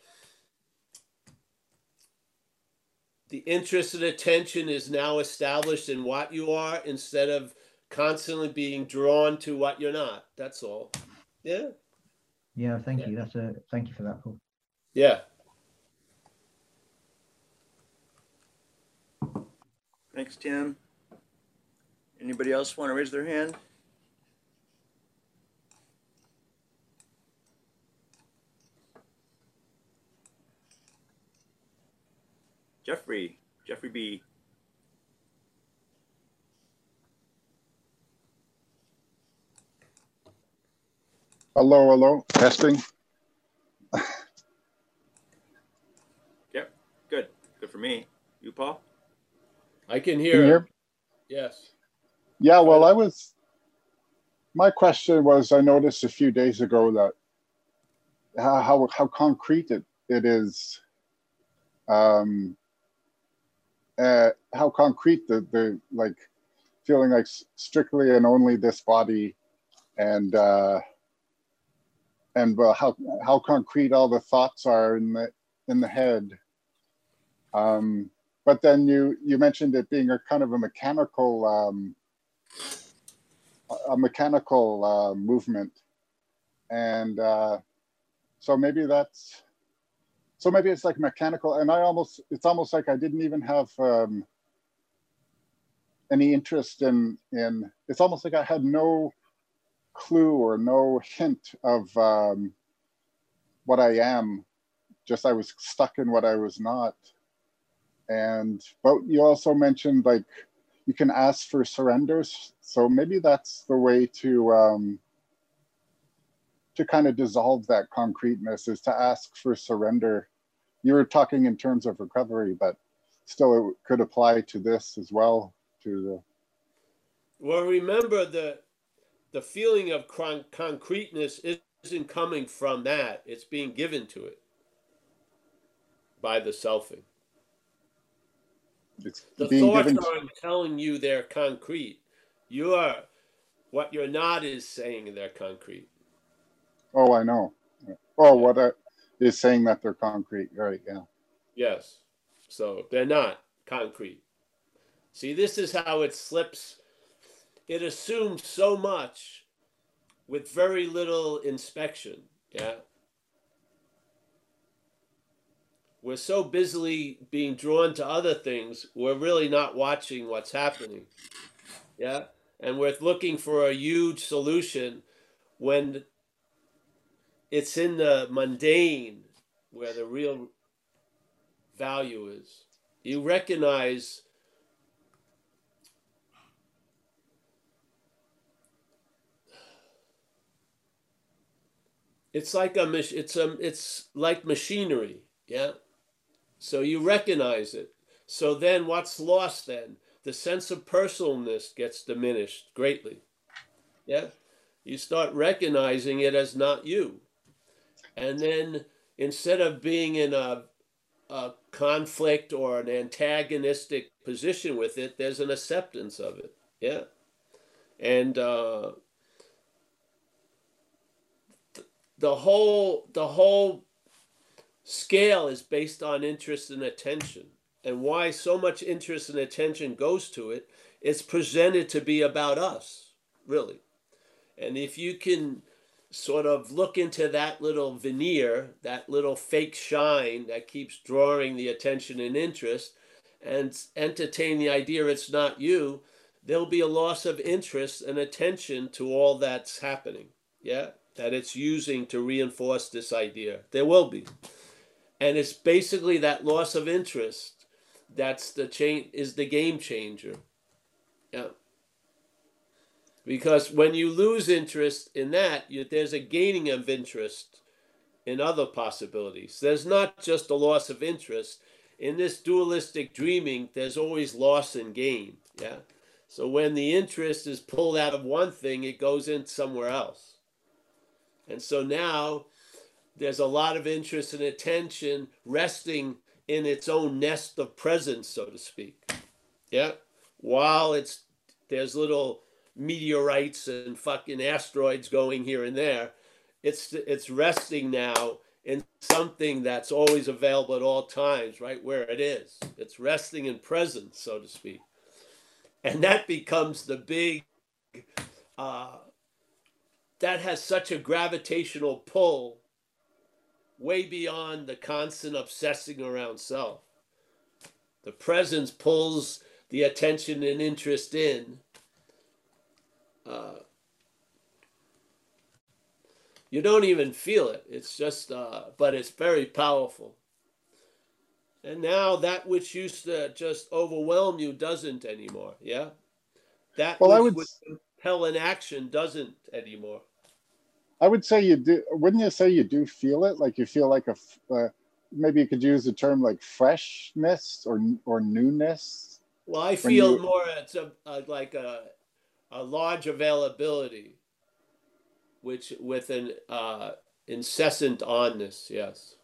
the interest and attention is now established in what you are instead of constantly being drawn to what you're not. That's all. Yeah. Yeah, thank you. That's a thank you for that, Paul. Yeah. Thanks, Tim. Anybody else want to raise their hand? Jeffrey, Jeffrey B. Hello, hello, testing. Yep, good. Good for me. You, Paul? I can Can hear him. hear? Yes. Yeah, well, I was, my question was, I noticed a few days ago that how, how, how concrete it, it is, um, uh, how concrete the, the, like, feeling like strictly and only this body and, uh, and well, how, how concrete all the thoughts are in the, in the head. Um, but then you, you mentioned it being a kind of a mechanical, um, a- mechanical uh, movement. And uh, so maybe that's so maybe it's like mechanical. And i almost it's almost like i didn't even have um, any interest in in it's almost like i had no clue or no hint of um, what i am. Just i was stuck in what i was not and but you also mentioned like you can ask for surrenders. So maybe that's the way to um, to kind of dissolve that concreteness is to ask for surrender. You were talking in terms of recovery but still it could apply to this as well to the Well, remember the the feeling of con- concreteness isn't coming from that; it's being given to it by the selfing. It's The thoughts given aren't telling you they're concrete. You are what you're not is saying they're concrete. oh i know oh what I, is saying that they're concrete right yeah Yes. So they're not concrete. See, this is how it slips. It assumes so much with very little inspection. Yeah. We're so busily being drawn to other things, we're really not watching what's happening. Yeah. And we're looking for a huge solution when it's in the mundane where the real value is. You recognize it's like a it's a it's like machinery, yeah. So you recognize it. So then what's lost then? The sense of personalness gets diminished greatly. Yeah. You start recognizing it as not you. And then instead of being in a a conflict or an antagonistic position with it, there's an acceptance of it. Yeah. And uh, the whole the whole scale is based on interest and attention. And why so much interest and attention goes to it, it's presented to be about us, really. And if you can sort of look into that little veneer, that little fake shine that keeps drawing the attention and interest, and entertain the idea it's not you, there'll be a loss of interest and attention to all that's happening. Yeah, that it's using to reinforce this idea. There will be. And it's basically that loss of interest that's the change is the game changer. Yeah. Because when you lose interest in that, you, there's a gaining of interest in other possibilities. There's not just a loss of interest. In this dualistic dreaming, there's always loss and gain. Yeah. So when the interest is pulled out of one thing, it goes in somewhere else. And so now there's a lot of interest and attention resting in its own nest of presence, so to speak. Yeah. While it's there's little meteorites and fucking asteroids going here and there, it's it's resting now in something that's always available at all times, right where it is. It's resting in presence, so to speak. And that becomes the big uh, that has such a gravitational pull way beyond the constant obsessing around self. The presence pulls the attention and interest in. Uh, you don't even feel it. It's just, uh, but it's very powerful. And now that which used to just overwhelm you doesn't anymore. Yeah. That Well, I which would would compel an action doesn't anymore. I would say you do. Wouldn't you say you do feel it? Like you feel like a uh, maybe you could use the term like freshness or or newness. Well, I feel you- more it's a, a like a a large availability, which with an uh, incessant onness. Yes.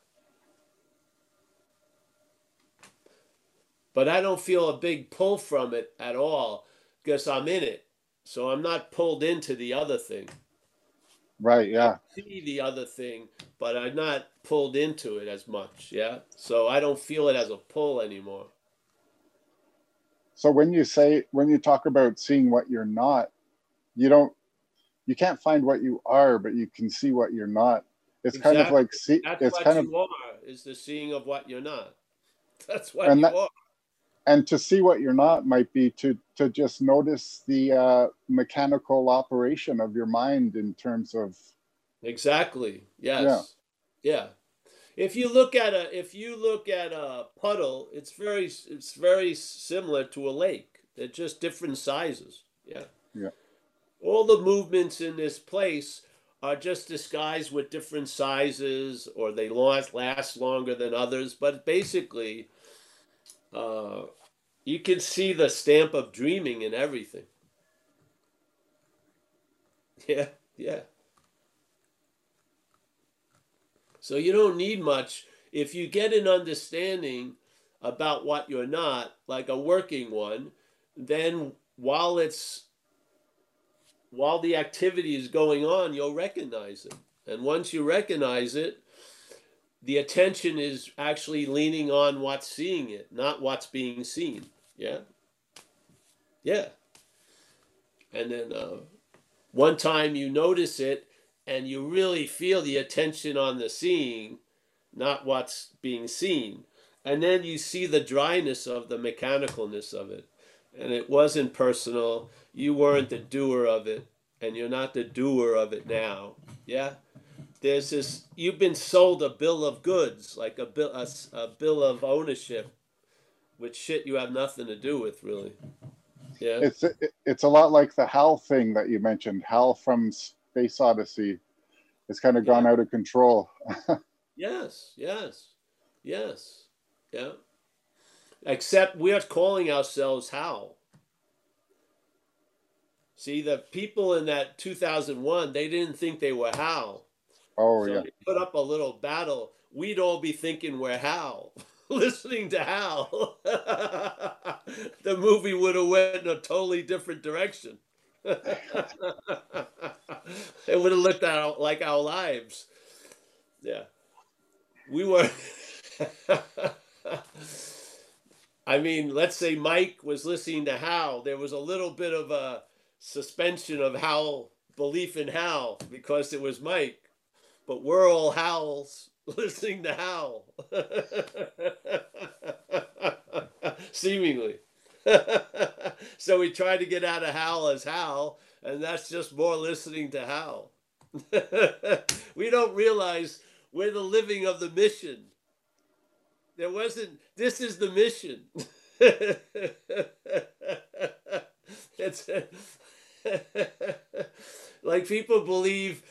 But I don't feel a big pull from it at all because I'm in it. So I'm not pulled into the other thing. Right. Yeah. see the other thing, but I'm not pulled into it as much. Yeah. So I don't feel it as a pull anymore. So when you say when you talk about seeing what you're not, you don't you can't find what you are, but you can see what you're not. It's kind of like see That's it's what kind of you are, is the seeing of what you're not. <laughs> That's what you that- are. And to see what you're not might be to to just notice the uh, mechanical operation of your mind in terms of Exactly. Yes. Yeah. If you look at a if you look at a puddle, it's very it's very similar to a lake. They're just different sizes. Yeah. Yeah. All the movements in this place are just disguised with different sizes or they last last longer than others, but basically uh you can see the stamp of dreaming in everything. <laughs> Yeah, yeah. So you don't need much. If you get an understanding about what you're not, like a working one, then while it's while the activity is going on, you'll recognize it. And once you recognize it, the attention is actually leaning on what's seeing it, not what's being seen. Yeah. Yeah. And then uh, one time you notice it and you really feel the attention on the seeing, not what's being seen. And then you see the dryness of the mechanicalness of it. And it wasn't personal. You weren't the doer of it, and you're not the doer of it now. Yeah? There's this, you've been sold a bill of goods, like a bill, a, a bill of ownership with shit you have nothing to do with, really. Yeah? it's it's a lot like the Hal thing that you mentioned. Hal from Space Odyssey. It's kind of gone out of control. <laughs> Yes, yes, yes, yeah. Except we're calling ourselves Hal. See, the people in that 2001, they didn't think they were Hal. Oh so yeah. put up a little battle. We'd all be thinking we're Hal, <laughs> listening to Hal. <laughs> the movie would have went in a totally different direction. <laughs> it would have looked out like our lives. Yeah. We were I mean, let's say Mike was listening to Hal. There was a little bit of a suspension of Hal belief in Hal because it was Mike. But we're all Hals <laughs> listening to Hal. <laughs> Seemingly. <laughs> so we tried to get out of Hal as Hal, and that's just more listening to Hal. we don't realize we're the living of the mission. There wasn't, this is the mission. it's like people believe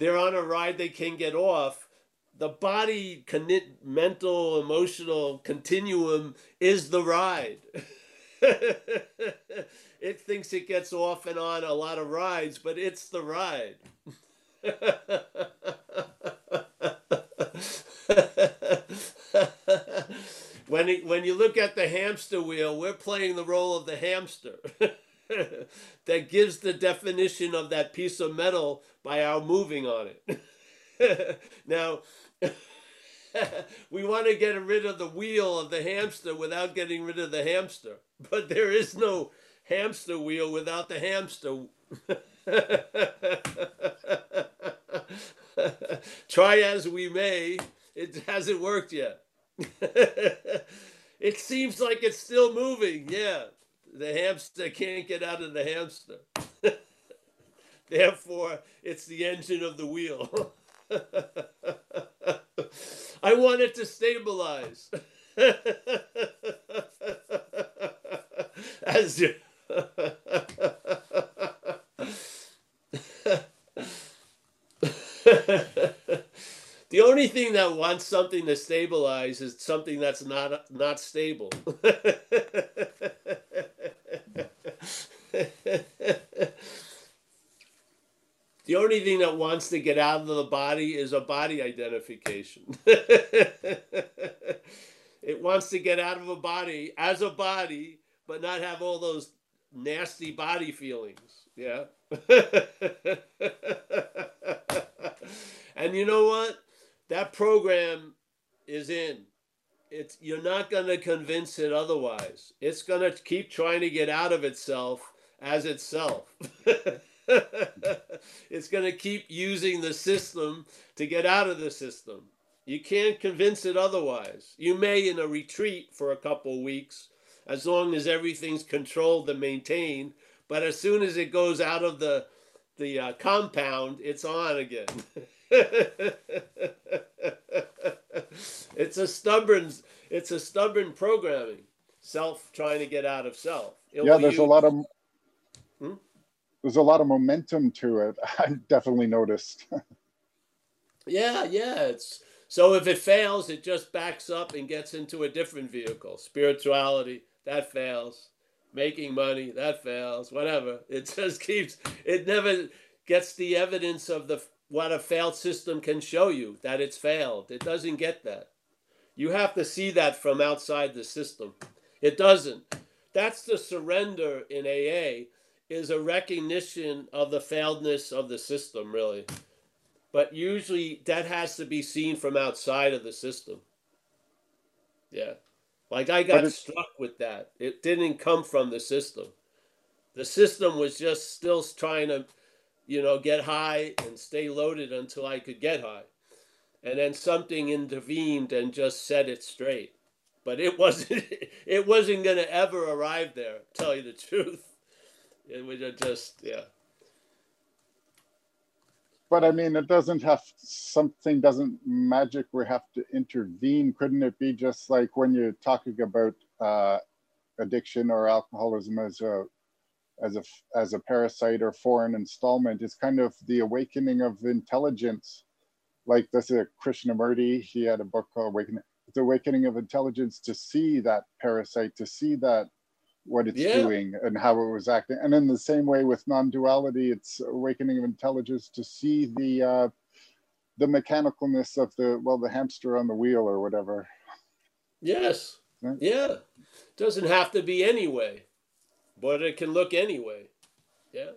they're on a ride they can get off. The body, con- mental, emotional continuum is the ride. <laughs> it thinks it gets off and on a lot of rides, but it's the ride. <laughs> when it, when you look at the hamster wheel, we're playing the role of the hamster. <laughs> <laughs> that gives the definition of that piece of metal by our moving on it. <laughs> now, <laughs> we want to get rid of the wheel of the hamster without getting rid of the hamster, but there is no hamster wheel without the hamster. Try as we may, it hasn't worked yet. it seems like it's still moving. Yeah, the hamster can't get out of the hamster. <laughs> Therefore, it's the engine of the wheel. <laughs> I want it to stabilize. <laughs> As you. The only thing that wants something to stabilize is something that's not not stable. the only thing that wants to get out of the body is a body identification. it wants to get out of a body as a body, but not have all those nasty body feelings. Yeah. <laughs> and you know what? That program is in. It's you're not going to convince it otherwise. It's going to keep trying to get out of itself as itself. <laughs> it's going to keep using the system to get out of the system. You can't convince it otherwise. You may in a retreat for a couple weeks as long as everything's controlled and maintained, but as soon as it goes out of the the uh, compound, it's on again. <laughs> <laughs> it's a stubborn it's a stubborn programming self trying to get out of self. It yeah there's a lot of hmm? there's a lot of momentum to it <laughs> i definitely noticed. Yeah yeah it's so if it fails it just backs up and gets into a different vehicle. Spirituality that fails. Making money that fails whatever. It just <laughs> keeps it never gets the evidence of the what a failed system can show you that it's failed. It doesn't get that. You have to see that from outside the system. It doesn't. That's the surrender in AA is a recognition of the failedness of the system, really. But usually that has to be seen from outside of the system. Yeah. Like I got struck with that. It didn't come from the system. The system was just still trying to you know, get high and stay loaded until I could get high. And then something intervened and just set it straight. But it wasn't <laughs> it wasn't gonna ever arrive there, tell you the truth. It was just yeah. But I mean, it doesn't have something doesn't magically have to intervene. Couldn't it be just like when you're talking about uh, addiction or alcoholism as a as a as a parasite or foreign installment. It's kind of the awakening of intelligence. Like this is Krishnamurti. He had a book called Awakening. The awakening of intelligence to see that parasite, to see that what it's yeah. doing and how it was acting. And in the same way with non-duality, it's awakening of intelligence to see the uh, the mechanicalness of the well, the hamster on the wheel or whatever. Yes. Right? Yeah. Doesn't have to be anyway but it can look anyway. Yeah.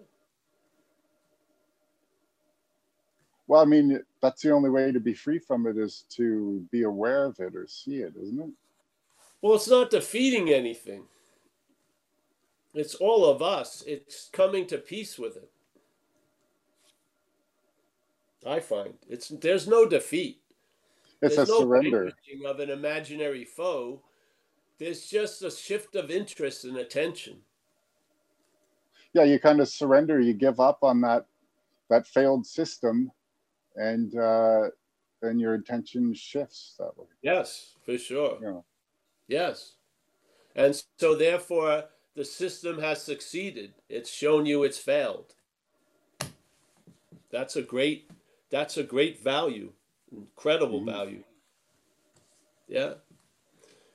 Well, I mean, that's the only way to be free from it is to be aware of it or see it, isn't it? Well, it's not defeating anything. It's all of us. It's coming to peace with it. I find it's there's no defeat. It's there's a no surrender of an imaginary foe. There's just a shift of interest and attention yeah, you kind of surrender, you give up on that that failed system, and uh, then your attention shifts that way. Yes, for sure. Yeah. Yes, and so therefore the system has succeeded. It's shown you it's failed. That's a great. That's a great value, incredible mm-hmm. value. Yeah,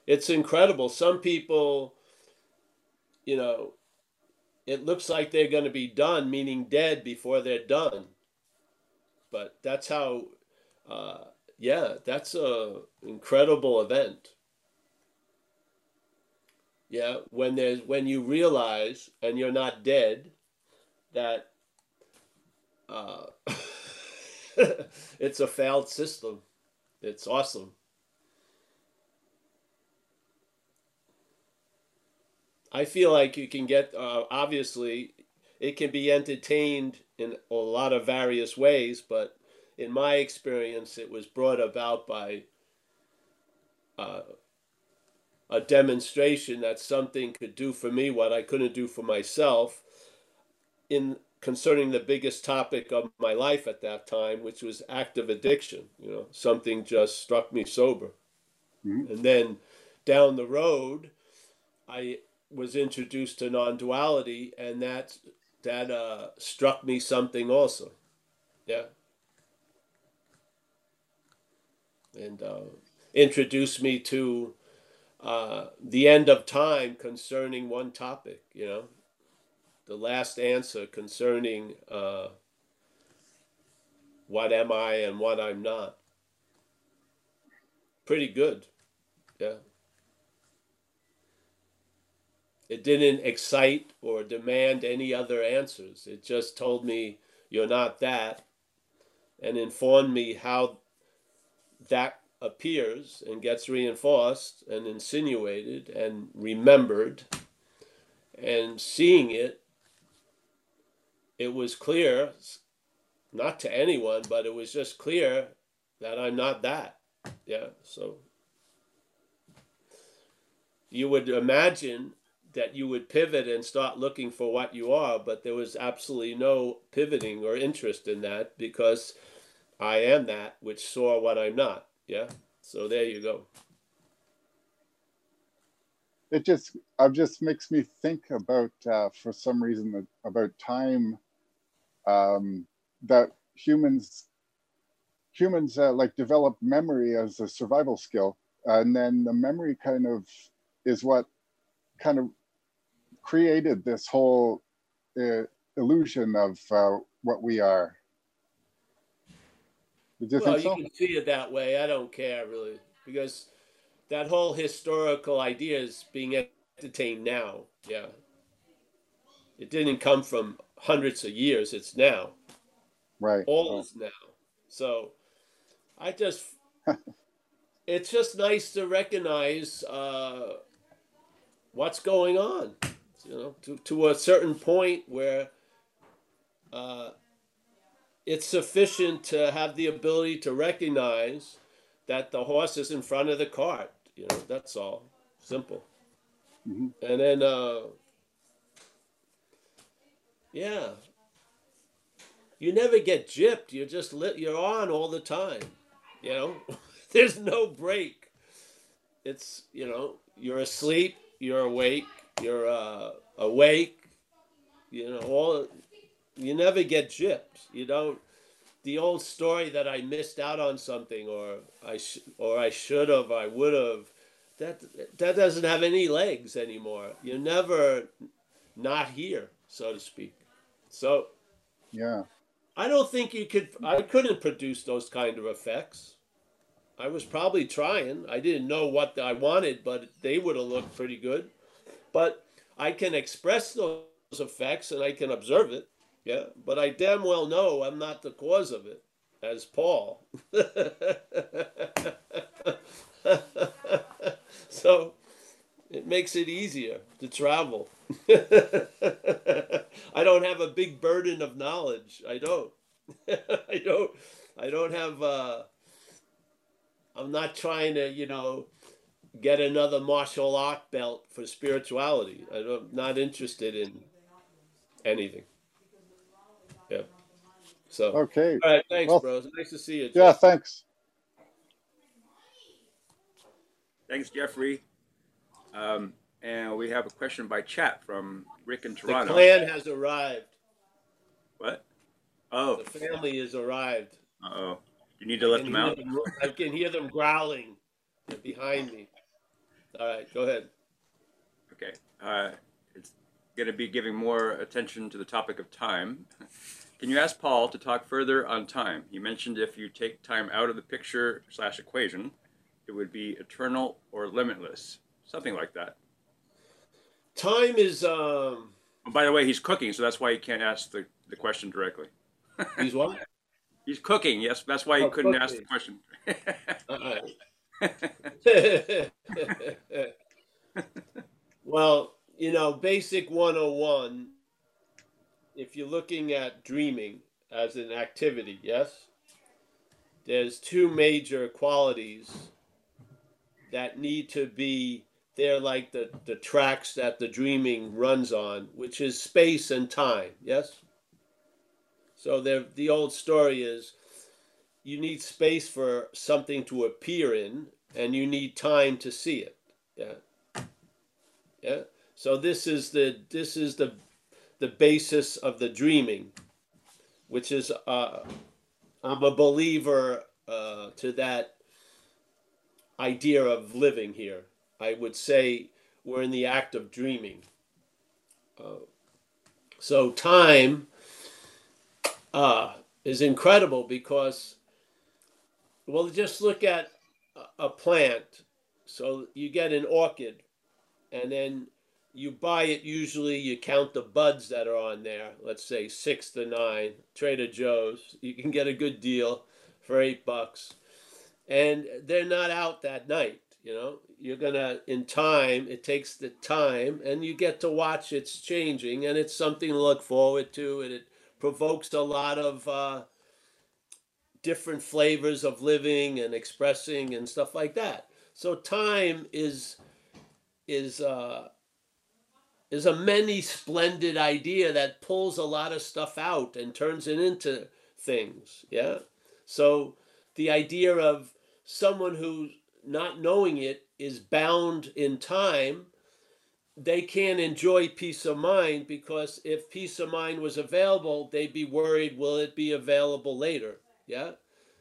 it's incredible. Some people, you know, it looks like they're going to be done, meaning dead before they're done. But that's how, uh, yeah, that's a incredible event. Yeah, when there's when you realize and you're not dead, that uh, <laughs> it's a failed system. It's awesome. I feel like you can get uh, obviously it can be entertained in a lot of various ways, but in my experience, it was brought about by uh, a demonstration that something could do for me what I couldn't do for myself in concerning the biggest topic of my life at that time, which was active addiction. You know, something just struck me sober. Mm-hmm. And then down the road, I was introduced to non-duality, and that that uh, struck me something also. Yeah. and uh, introduced me to uh, the end of time concerning one topic. You know, the last answer concerning uh, what am I and what I'm not. Pretty good, yeah. It didn't excite or demand any other answers. It just told me you're not that and informed me how that appears and gets reinforced and insinuated and remembered. And seeing it, it was clear, not to anyone, but it was just clear that I'm not that. Yeah, so you would imagine that you would pivot and start looking for what you are, but there was absolutely no pivoting or interest in that because I am that which saw what I'm not. Yeah. So there you go. It just, it just makes me think about, uh, for some reason, about time. Um, that humans, humans uh, like develop memory as a survival skill, and then the memory kind of is what kind of created this whole uh, illusion of uh, what we are. You well, so? you can see it that way. I don't care really because that whole historical idea is being entertained now. Yeah, it didn't come from hundreds of years. It's now. Right. All oh. is now. So, I just. <laughs> it's just nice to recognize uh, what's going on you know, to, to a certain point where uh, it's sufficient to have the ability to recognize that the horse is in front of the cart. You know, that's all. Simple. Mm-hmm. And then, uh, yeah, you never get gypped. You're just lit. You're on all the time. You know, <laughs> there's no break. It's you know, you're asleep. You're awake you're uh, awake. You know, all you never get gypped. You don't. The old story that I missed out on something, or I sh- or I should have, I would have. That that doesn't have any legs anymore. You're never not here, so to speak. So, yeah, I don't think you could. I couldn't produce those kind of effects. I was probably trying. I didn't know what I wanted, but they would have looked pretty good. But I can express those effects and I can observe it. Yeah. But I damn well know I'm not the cause of it, as Paul. <laughs> so it makes it easier to travel. <laughs> I don't have a big burden of knowledge. I don't. <laughs> I don't. I don't have. Uh, I'm not trying to, you know, get another martial art belt for spirituality. I'm not interested in anything. Yeah. So okay. All right. Thanks, well, bros. Nice to see you. Yeah. Thanks. Thanks, Jeffrey. Um, and we have a question by chat from Rick in Toronto. The clan has arrived. What? Oh. The family has arrived. Uh oh. You need to let them out. Them, I can hear them growling behind me. All right, go ahead. Okay. Uh, it's going to be giving more attention to the topic of time. Can you ask Paul to talk further on time? He mentioned if you take time out of the picture slash equation, it would be eternal or limitless, something like that. Time is. Um... Oh, by the way, he's cooking, so that's why he can't ask the, the question directly. <laughs> He's what? He's cooking. Yes, that's why he oh, couldn't cooking. ask the question. <laughs> well, you know, basic 101, if you're looking at dreaming as an activity, yes, there's two major qualities that need to be there like the, the tracks that the dreaming runs on, which is space and time, yes? So there, the old story is you need space for something to appear in, and you need time to see it. Yeah. Yeah. So this is the this is the the basis of the dreaming, which is uh, I'm a believer uh, to that idea of living here. I would say we're in the act of dreaming. Uh, so time uh, is incredible because, well, just look at a, plant. So you get an orchid, and then you buy it. Usually, you count the buds that are on there. Let's say six to nine. Trader Joe's, you can get a good deal for eight bucks, and they're not out that night. You know, you're gonna in time. It takes the time, and you get to watch it's changing, and it's something to look forward to, and it provokes a lot of uh, different flavors of living and expressing and stuff like that. So time is is uh, is a many splendid idea that pulls a lot of stuff out and turns it into things. Yeah. So the idea of someone who's not knowing it is bound in time they can't enjoy peace of mind because if peace of mind was available, they'd be worried, will it be available later? Yeah.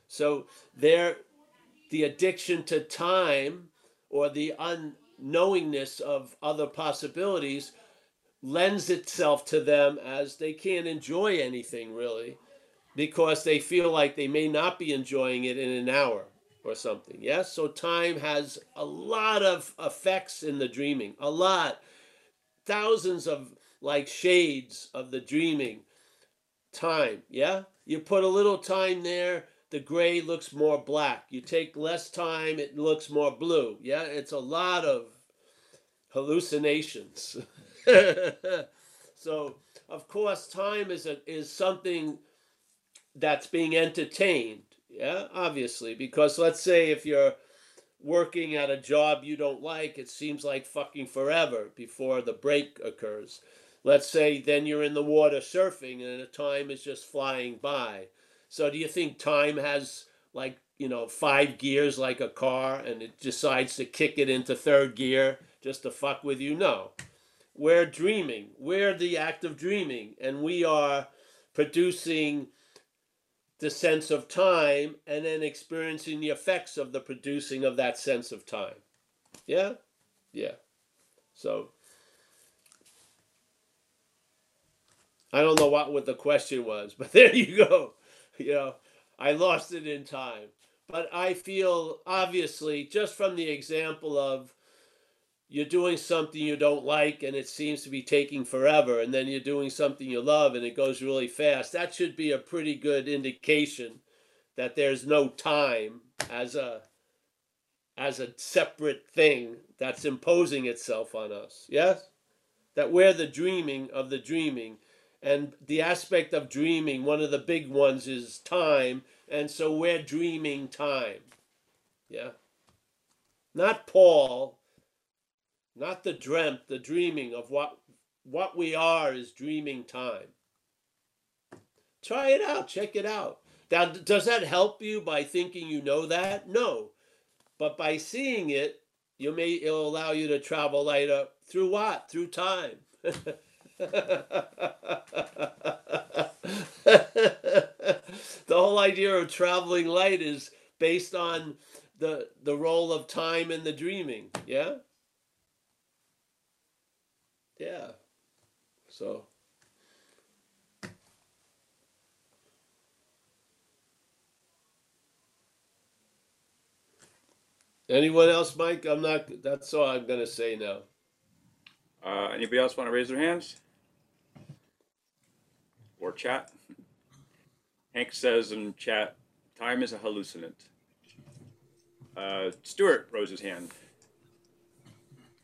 So there, the addiction to time or the unknowingness of other possibilities lends itself to them as they can't enjoy anything really because they feel like they may not be enjoying it in an hour or something. Yes. So time has a lot of effects in the dreaming, a lot thousands of like shades of the dreaming time. Yeah. You put a little time there, the gray looks more black. You take less time, it looks more blue. Yeah. It's a lot of hallucinations. <laughs> so, of course, time is a, is something that's being entertained. Yeah, obviously, because let's say if you're working at a job you don't like, it seems like fucking forever before the break occurs. Let's say then you're in the water surfing and the time is just flying by. So do you think time has like, you know, five gears like a car and it decides to kick it into third gear just to fuck with you? No. We're dreaming. We're the act of dreaming and we are producing the sense of time and then experiencing the effects of the producing of that sense of time. Yeah? Yeah. So I don't know what, what the question was, <laughs> but there you go. You know, I lost it in time. But I feel obviously just from the example of you're doing something you don't like and it seems to be taking forever and then you're doing something you love and it goes really fast that should be a pretty good indication that there's no time as a as a separate thing that's imposing itself on us. Yes? That we're the dreaming of the dreaming. And the aspect of dreaming one of the big ones is time and so we're dreaming time. Yeah? Not paul not the dreamt, the dreaming of what what we are is dreaming time. Try it out, check it out. Now, does that help you by thinking you know that? No, but by seeing it, you may it'll allow you to travel later through what? Through time. <laughs> the whole idea of traveling light is based on the the role of time in the dreaming. Yeah. Yeah. So. Anyone else, Mike? I'm not. That's all I'm gonna say now. Uh, anybody else want to raise their hands or chat? Hank says in chat, "Time is a hallucinant." Uh, Stuart rose his hand.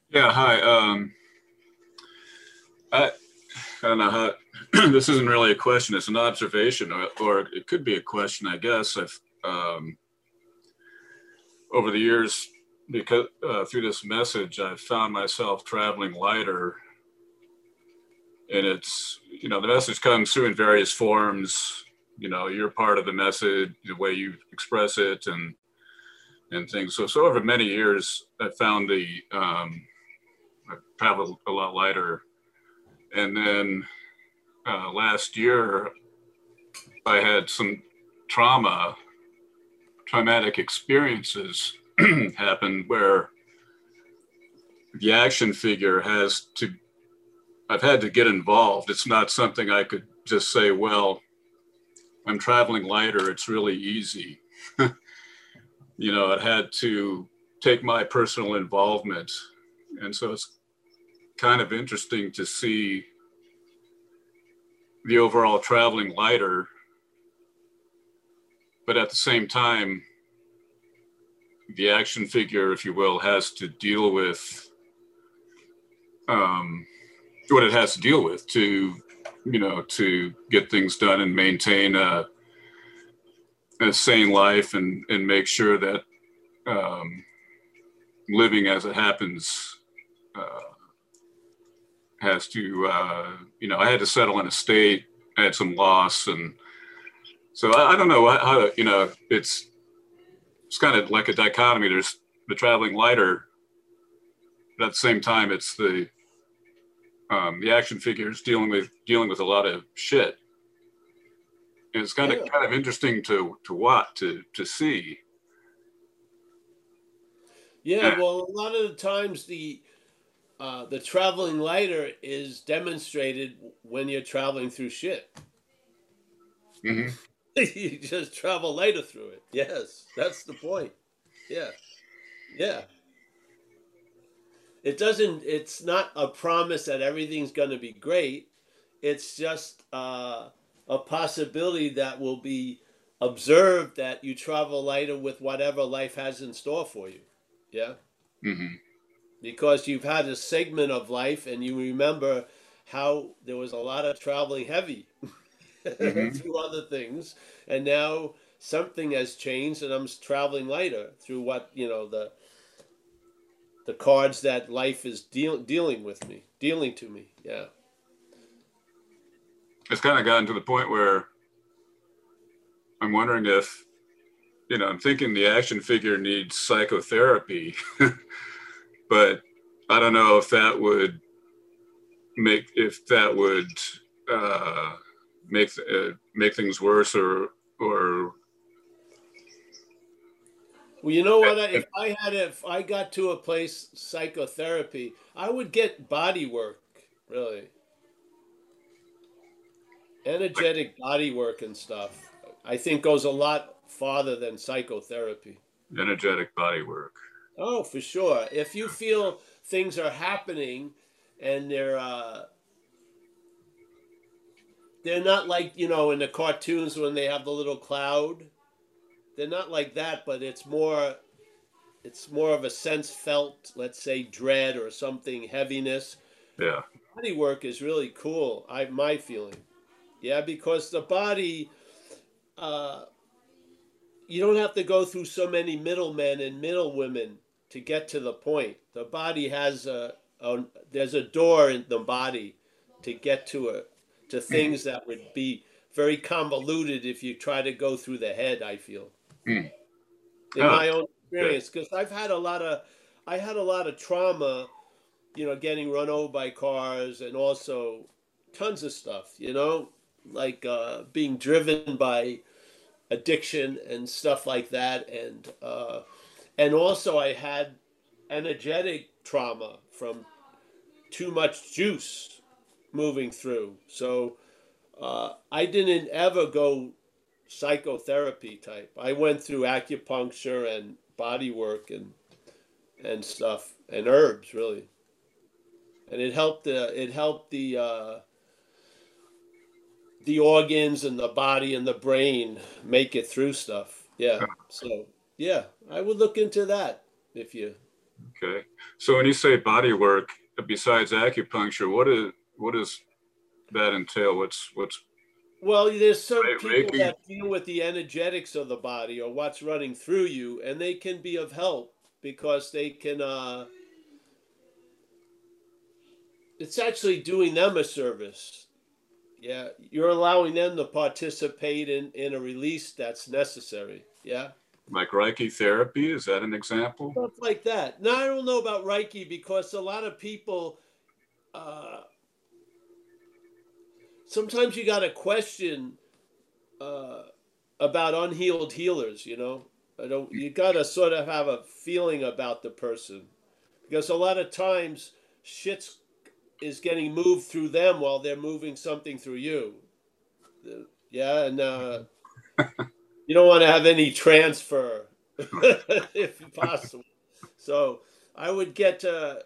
Yeah, hi. Um, I, I don't know how. <clears throat> this isn't really a question; it's an observation, or, or it could be a question, I guess. I've um, over the years, because uh, through this message, I've found myself traveling lighter, and it's you know the message comes through in various forms. You know, you're part of the message, the way you express it, and and things. So, so over many years, I found the um, I traveled a lot lighter and then uh, last year, I had some trauma, traumatic experiences <clears throat> happened where the action figure has to I've had to get involved. It's not something I could just say, well, I'm traveling lighter, it's really easy. <laughs> you know, it had to take my personal involvement. And so it's kind of interesting to see the overall traveling lighter, but at the same time, the action figure, if you will, has to deal with um, what it has to deal with to, you know, to get things done and maintain a, a sane life and, and make sure that um, living as it happens uh, has to, uh, you know, I had to settle in a state, I had some loss. And so I, I don't know how, how, you know, it's, it's kind of like a dichotomy. There's the traveling lighter, but at the same time, it's the, um, the action figures dealing with dealing with a lot of shit. And it's kind of Yeah. kind of interesting to to watch to to see. Yeah, Yeah. well, a lot of the times the uh, the traveling lighter is demonstrated when you're traveling through shit. hmm <laughs> you just travel lighter through it. Yes, that's the point. Yeah, yeah. It doesn't. It's not a promise that everything's going to be great. It's just uh, a possibility that will be observed that you travel lighter with whatever life has in store for you. Yeah hmm because you've had a segment of life and you remember how there was a lot of traveling heavy <laughs> Mhm. through other things. And now something has changed and i'm traveling lighter through what you know the the cards that life is deal, dealing with me dealing to me. Yeah. It's kind of gotten to the point where I'm wondering if, you know, I'm thinking the action figure needs psychotherapy, <laughs> but I don't know if that would make if that would uh, make uh, make things worse or or Well, you know what? If I had, if I got to a place psychotherapy, I would get body work. Really, energetic body work and stuff. I think goes a lot farther than psychotherapy. energetic body work. Oh, for sure. If you feel things are happening and they're uh, they're not like you know in the cartoons when they have the little cloud. They're not like that, but it's more it's more of a sense felt, let's say dread or something heaviness. Yeah. Body work is really cool. I my feeling. Yeah, because the body uh you don't have to go through so many middlemen and middle women to get to the point. The body has a, a there's a door in the body to get to a to things that would be very convoluted if you try to go through the head. I feel Hmm. in Oh, my own experience because I've had a lot of I had a lot of trauma, you know, getting run over by cars and also tons of stuff, you know, like uh, being driven by addiction and stuff like that and uh, and also I had energetic trauma from too much juice moving through. So uh, I didn't ever go psychotherapy type. I went through acupuncture and body work and and stuff and herbs really, and it helped the it helped the uh, the organs and the body and the brain make it through stuff. Yeah. So yeah, I would look into that if you. Okay. So when you say body work, besides acupuncture, what is what does that entail? What's what's Well, there's some Right, people Reiki. that deal with the energetics of the body or what's running through you, and they can be of help because they can. Uh, it's actually doing them a service. Yeah, you're allowing them to participate in in a release that's necessary. Yeah. Like Reiki therapy? Is that an example? stuff like that. Now I don't know about Reiki because a lot of people. Uh, sometimes you got to question uh, about unhealed healers. You know, I don't. You got to sort of have a feeling about the person, because a lot of times shit's is getting moved through them while they're moving something through you. Yeah, and uh, <laughs> you don't want to have any transfer <laughs> if possible. So I would get to,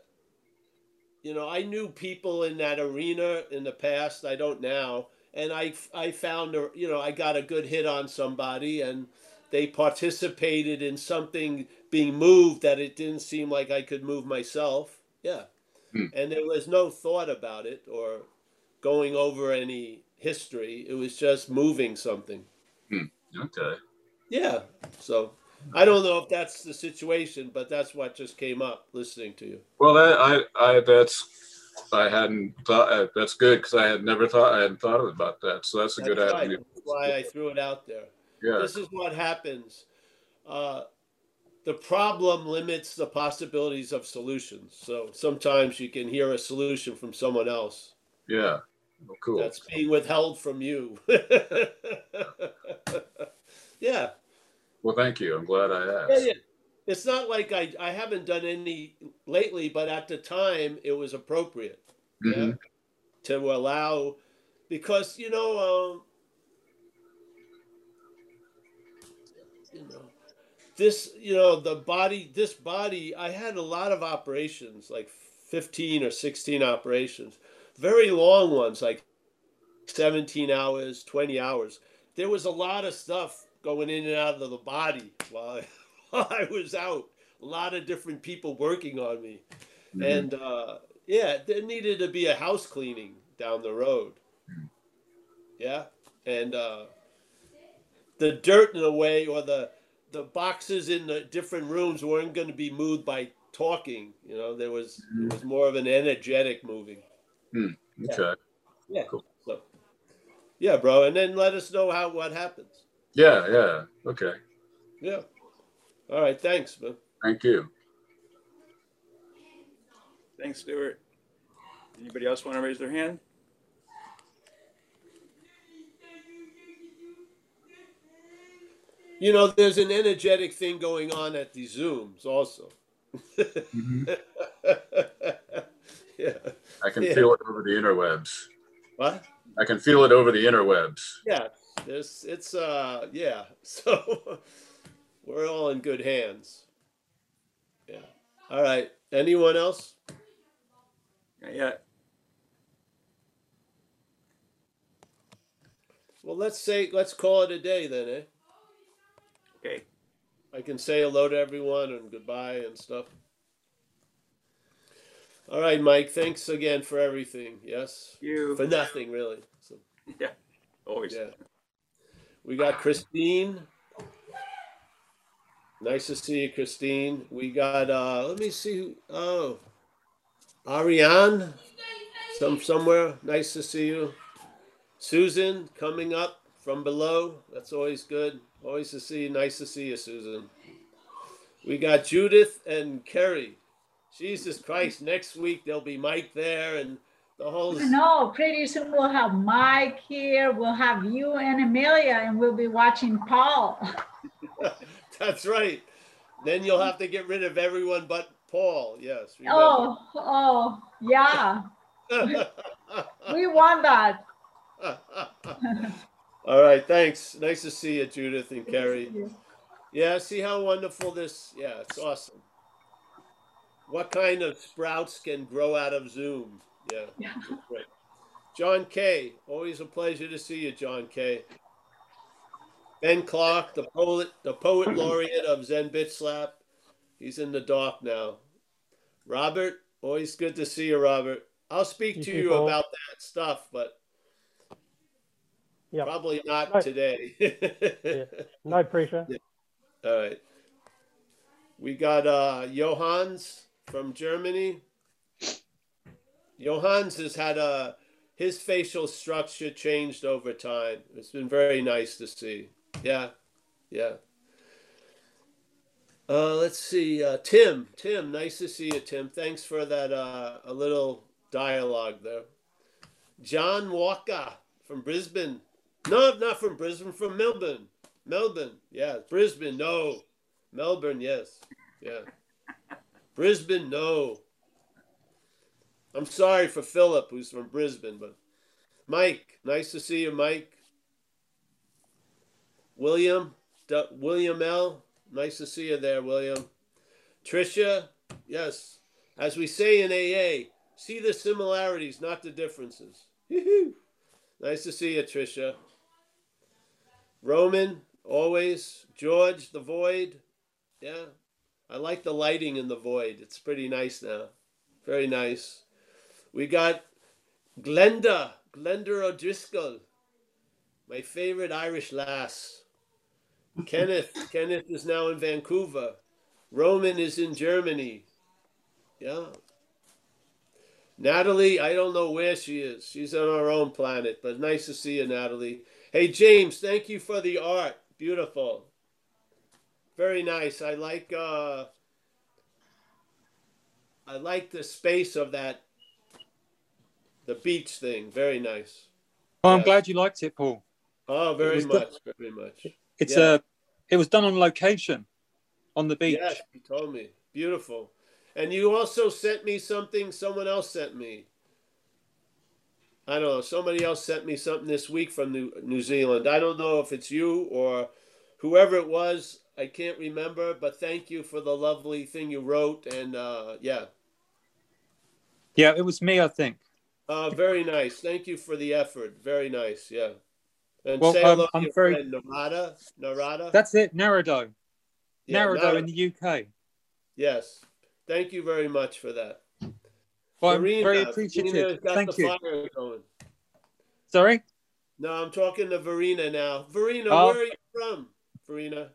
you know, I knew people in that arena in the past. I don't now, and I I found a, you know I got a good hit on somebody, and they participated in something being moved that it didn't seem like I could move myself. Yeah, Hmm. and there was no thought about it or going over any history. It was just moving something. Okay. Yeah. So I don't know if that's the situation, but that's what just came up listening to you. Well, that I, I that's I hadn't thought. Uh, that's good because I had never thought I hadn't thought about that. So that's a good That's right. avenue. That's why I threw it out there. Yeah. This is what happens. Uh, the problem limits the possibilities of solutions. So sometimes you can hear a solution from someone else Yeah. Well, cool. that's being withheld from you. <laughs> yeah. Well, thank you. I'm glad I asked. yeah. It's not like I, I haven't done any lately, but at the time it was appropriate. Yeah. Mhm. To allow, because, you know, um, you know, this, you know, the body, this body, I had a lot of operations, like 15 or 16 operations, very long ones, like 17 hours, 20 hours. There was a lot of stuff going in and out of the body while I, <laughs> while I was out. A lot of different people working on me. Mhm. And uh, yeah, there needed to be a house cleaning down the road. Yeah. And uh, the dirt in a way or the the boxes in the different rooms weren't going to be moved by talking. You know, there was it was more of an energetic moving. Okay. Yeah. Cool. So, yeah, bro. And then let us know how what happens. Yeah. Yeah. Okay. Yeah. All right. Thanks, man. Thank you. Thanks, Stuart. Anybody else want to raise their hand? You know, there's an energetic thing going on at the Zooms also. Mhm. <laughs> yeah. I can Yeah. feel it over the interwebs. What? I can feel it over the interwebs. Yeah. There's it's uh yeah. <laughs> So we're all in good hands. Yeah. All right. Anyone else? Not yet. Well, let's say let's call it a day then, eh? Okay. I can say hello to everyone and goodbye and stuff. All right, Mike. Thanks again for everything. Yes, You. for nothing really. So, <laughs> Yeah. Always. yeah, we got Christine. Nice to see you, Christine. We got. uh Let me see. Who, oh, Ariane, some somewhere. Nice to see you. Susan coming up from below. That's always good. Always to see you. Nice to see you, Susan. We got Judith and Kerry. Jesus Christ, next week there'll be Mike there and the whole. No, pretty soon we'll have Mike here, we'll have you and Amelia, and we'll be watching Paul. <laughs> That's right. Then you'll have to get rid of everyone but Paul. Yes. remember. Oh, oh, yeah, <laughs> we want that. <laughs> All right. Thanks. Nice to see you, Judith and Kerry. Yeah, see how wonderful this. Yeah, it's awesome. What kind of sprouts can grow out of Zoom? Yeah, Yeah. that's great. John Kay, always a pleasure to see you, John Kay. Ben Clark, the poet, the poet <clears throat> laureate of Zen Bitch Slap. He's in the dock now. Robert, always good to see you, Robert. I'll speak You to you Paul. about that stuff, but Yeah. probably not Right. today. <laughs> No pressure. All right. We got uh Johannes from Germany. Johannes has had a his facial structure changed over time. It's been very nice to see. Yeah. Yeah. Uh let's see. Uh Tim. Tim, nice to see you, Tim. Thanks for that uh a little dialogue there. John Walker from Brisbane. No, not from Brisbane, from Melbourne. Melbourne. Yeah, Brisbane. No. Melbourne, yes. Yeah. Brisbane, no. I'm sorry for Philip, who's from Brisbane, but Mike, nice to see you, Mike. William, D- William L, nice to see you there, William. Tricia, yes. As we say in AA, see the similarities, not the differences. nice to see you, Tricia. Roman, always. George, the void. Yeah. I like the lighting in the void. It's pretty nice now. Very nice. We got Glenda, Glenda O'Driscoll, my favorite Irish lass. Kenneth, <laughs> Kenneth is now in Vancouver. Roman is in Germany. Yeah. Natalie, I don't know where she is. She's on our own planet, but nice to see you, Natalie. Hey, James, thank you for the art. Beautiful. Very nice. I like uh I like the space of that the beach thing. Very nice. Oh, I'm Yeah. glad you liked it, Paul. Oh, very much, very much. It's Yeah. a, it was done on location, on the beach. Yes, you told me. Beautiful. And you also sent me something someone else sent me. I don't know. Somebody else sent me something this week from New, New Zealand. I don't know if it's you or whoever it was. I can't remember, but thank you for the lovely thing you wrote. And uh, yeah, Yeah, it was me, I think. uh, very nice. Thank you for the effort. Very nice. Yeah. And Well, say um, hello to I'm your very- friend Narada. Narada. That's it, Narado. Yeah, Narado Nara- in the UK. Yes. Thank you very much for that. Well, I'm Verena, very appreciative. Thank you. going. Sorry? No, I'm talking to Verena now. Verena, Oh. where are you from? Verena.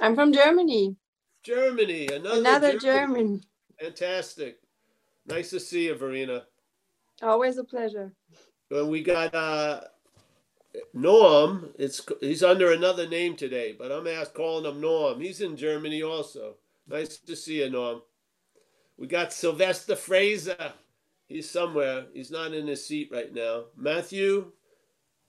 I'm from Germany. Germany. Another, Another German. German. Fantastic. Nice to see you, Verena. Always a pleasure. And we got uh Norm. It's he's under another name today, but I'm asked calling him Norm. He's in Germany also. Nice to see you, Norm. We got Sylvester Fraser. He's somewhere. He's not in his seat right now. Matthew,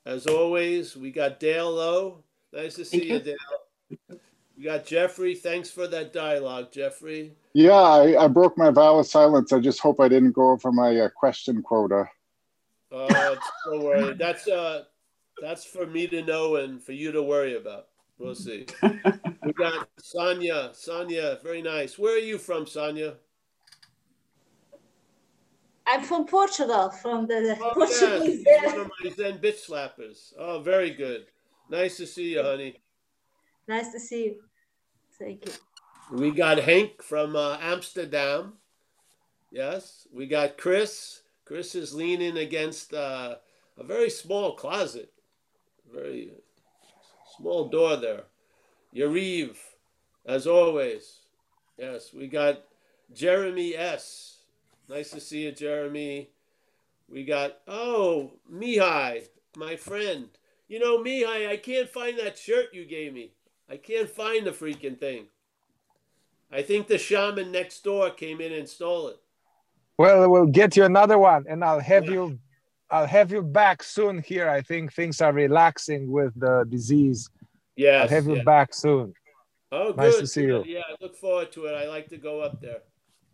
as always, we got Dale Lowe. Nice to see you, you. Dale. We got Jeffrey. Thanks for that dialogue, Jeffrey. Yeah, I, I broke my vow of silence. I just hope I didn't go over my uh, question quota. Uh, don't worry. That's uh, that's for me to know and for you to worry about. We'll see. <laughs> we got Sonia. Sonia, very nice. Where are you from, Sonia? I'm from Portugal, from the Oh, Portuguese. yes, one of my Zen bitch slappers. Oh, very good. Nice to see you, honey. Nice to see you. Thank you. We got Hank from uh, Amsterdam. Yes. We got Chris. Chris is leaning against uh, a very small closet. Very small door there. Yariv, as always. Yes. We got Jeremy S. Nice to see you, Jeremy. We got, oh, Mihai, my friend. You know, Mihai, I can't find that shirt you gave me. I can't find the freaking thing. I think the shaman next door came in and stole it. Well, we'll get you another one, and I'll have you. I'll have you back soon. Here, I think things are relaxing with the disease. Yes, I'll have you yes. back soon. Oh, Nice good. to see you. Yeah, I look forward to it. I like to go up there.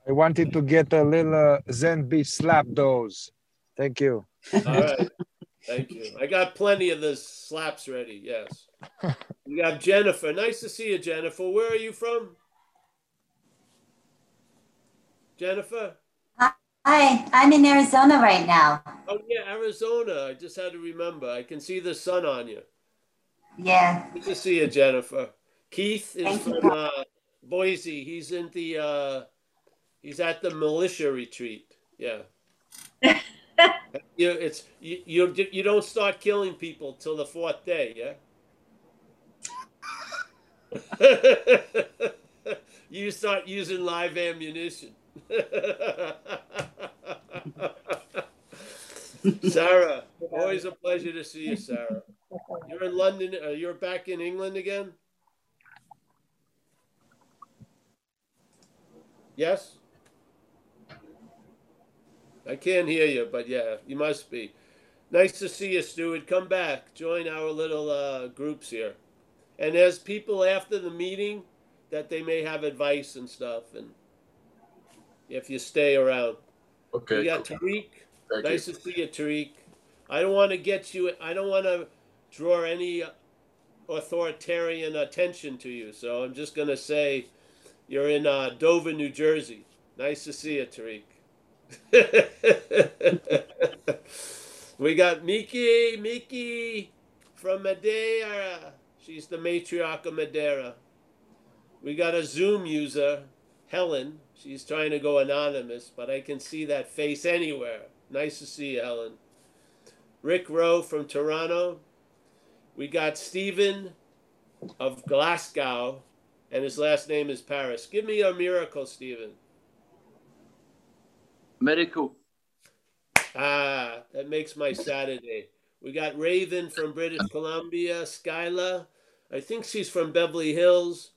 I wanted to get a little uh, Zen Bitch slap dose. Thank you. All right. <laughs> Thank you. I got plenty of the slaps ready. Yes. We got Jennifer. Nice to see you, Jennifer. Where are you from? Jennifer? Hi, I'm in Arizona right now. Oh, yeah, Arizona. I just had to remember. I can see the sun on you. Yeah. Good to see you, Jennifer. Keith is Thank from uh, Boise. He's in the uh, he's at the militia retreat. Yeah. <laughs> you it's you, you you don't start killing people till the fourth day, yeah. <laughs> you start using live ammunition. <laughs> Sarah, always a pleasure to see you, Sarah. You're in London. Uh, you're back in England again. Yes. I can't hear you, but yeah, you must be. Nice to see you, Stuart. Come back. Join our little uh, groups here. And there's people after the meeting that they may have advice and stuff. And if you stay around. Okay. We got cool. Tariq. Thank nice you. to see you, Tariq. I don't want to get you. I don't want to draw any authoritarian attention to you. So I'm just gonna say, you're in uh, Dover, New Jersey. Nice to see you, Tariq. <laughs> we got Miki, Miki from Madeira. She's the matriarch of Madeira. We got a Zoom user, Helen. She's trying to go anonymous, but I can see that face anywhere. Nice to see you, Helen. Rick Rowe from Toronto. We got Stephen of Glasgow, and his last name is Paris. Give me a miracle, Stephen. Medical. Ah, that makes my Saturday. We got Raven from British Columbia, Skyla. I think she's from Beverly Hills.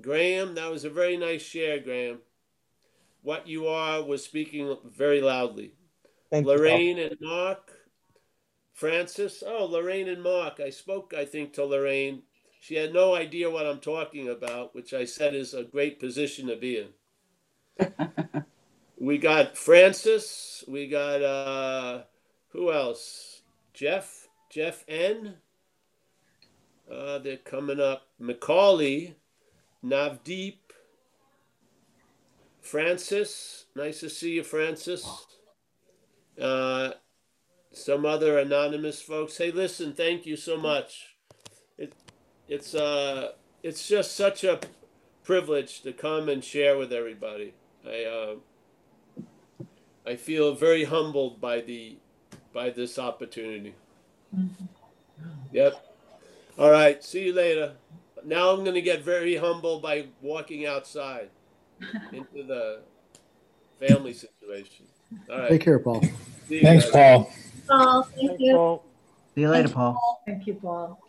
Graham, that was a very nice share, Graham. What you are was speaking very loudly. Thank you, Lorraine and Mark. Francis. Oh, Lorraine and Mark. I spoke, I think, to Lorraine. She had no idea what I'm talking about, which I said is a great position to be in. <laughs> we got Francis. We got uh who else? Jeff. Jeff N. Uh, they're coming up. Macaulay, Navdeep, Francis. Nice to see you, Francis. Uh, some other anonymous folks. Hey, listen, thank you so much. It, it's uh, it's just such a privilege to come and share with everybody. I uh, I feel very humbled by the by this opportunity. Yep. All right. See you later. Now I'm going to get very humble by walking outside <laughs> into the family situation. All right. Take care, Paul. Thanks, guys. Paul. Paul, thank Thanks, you. Paul. See you later, Paul. Thank you, Paul. Quitting.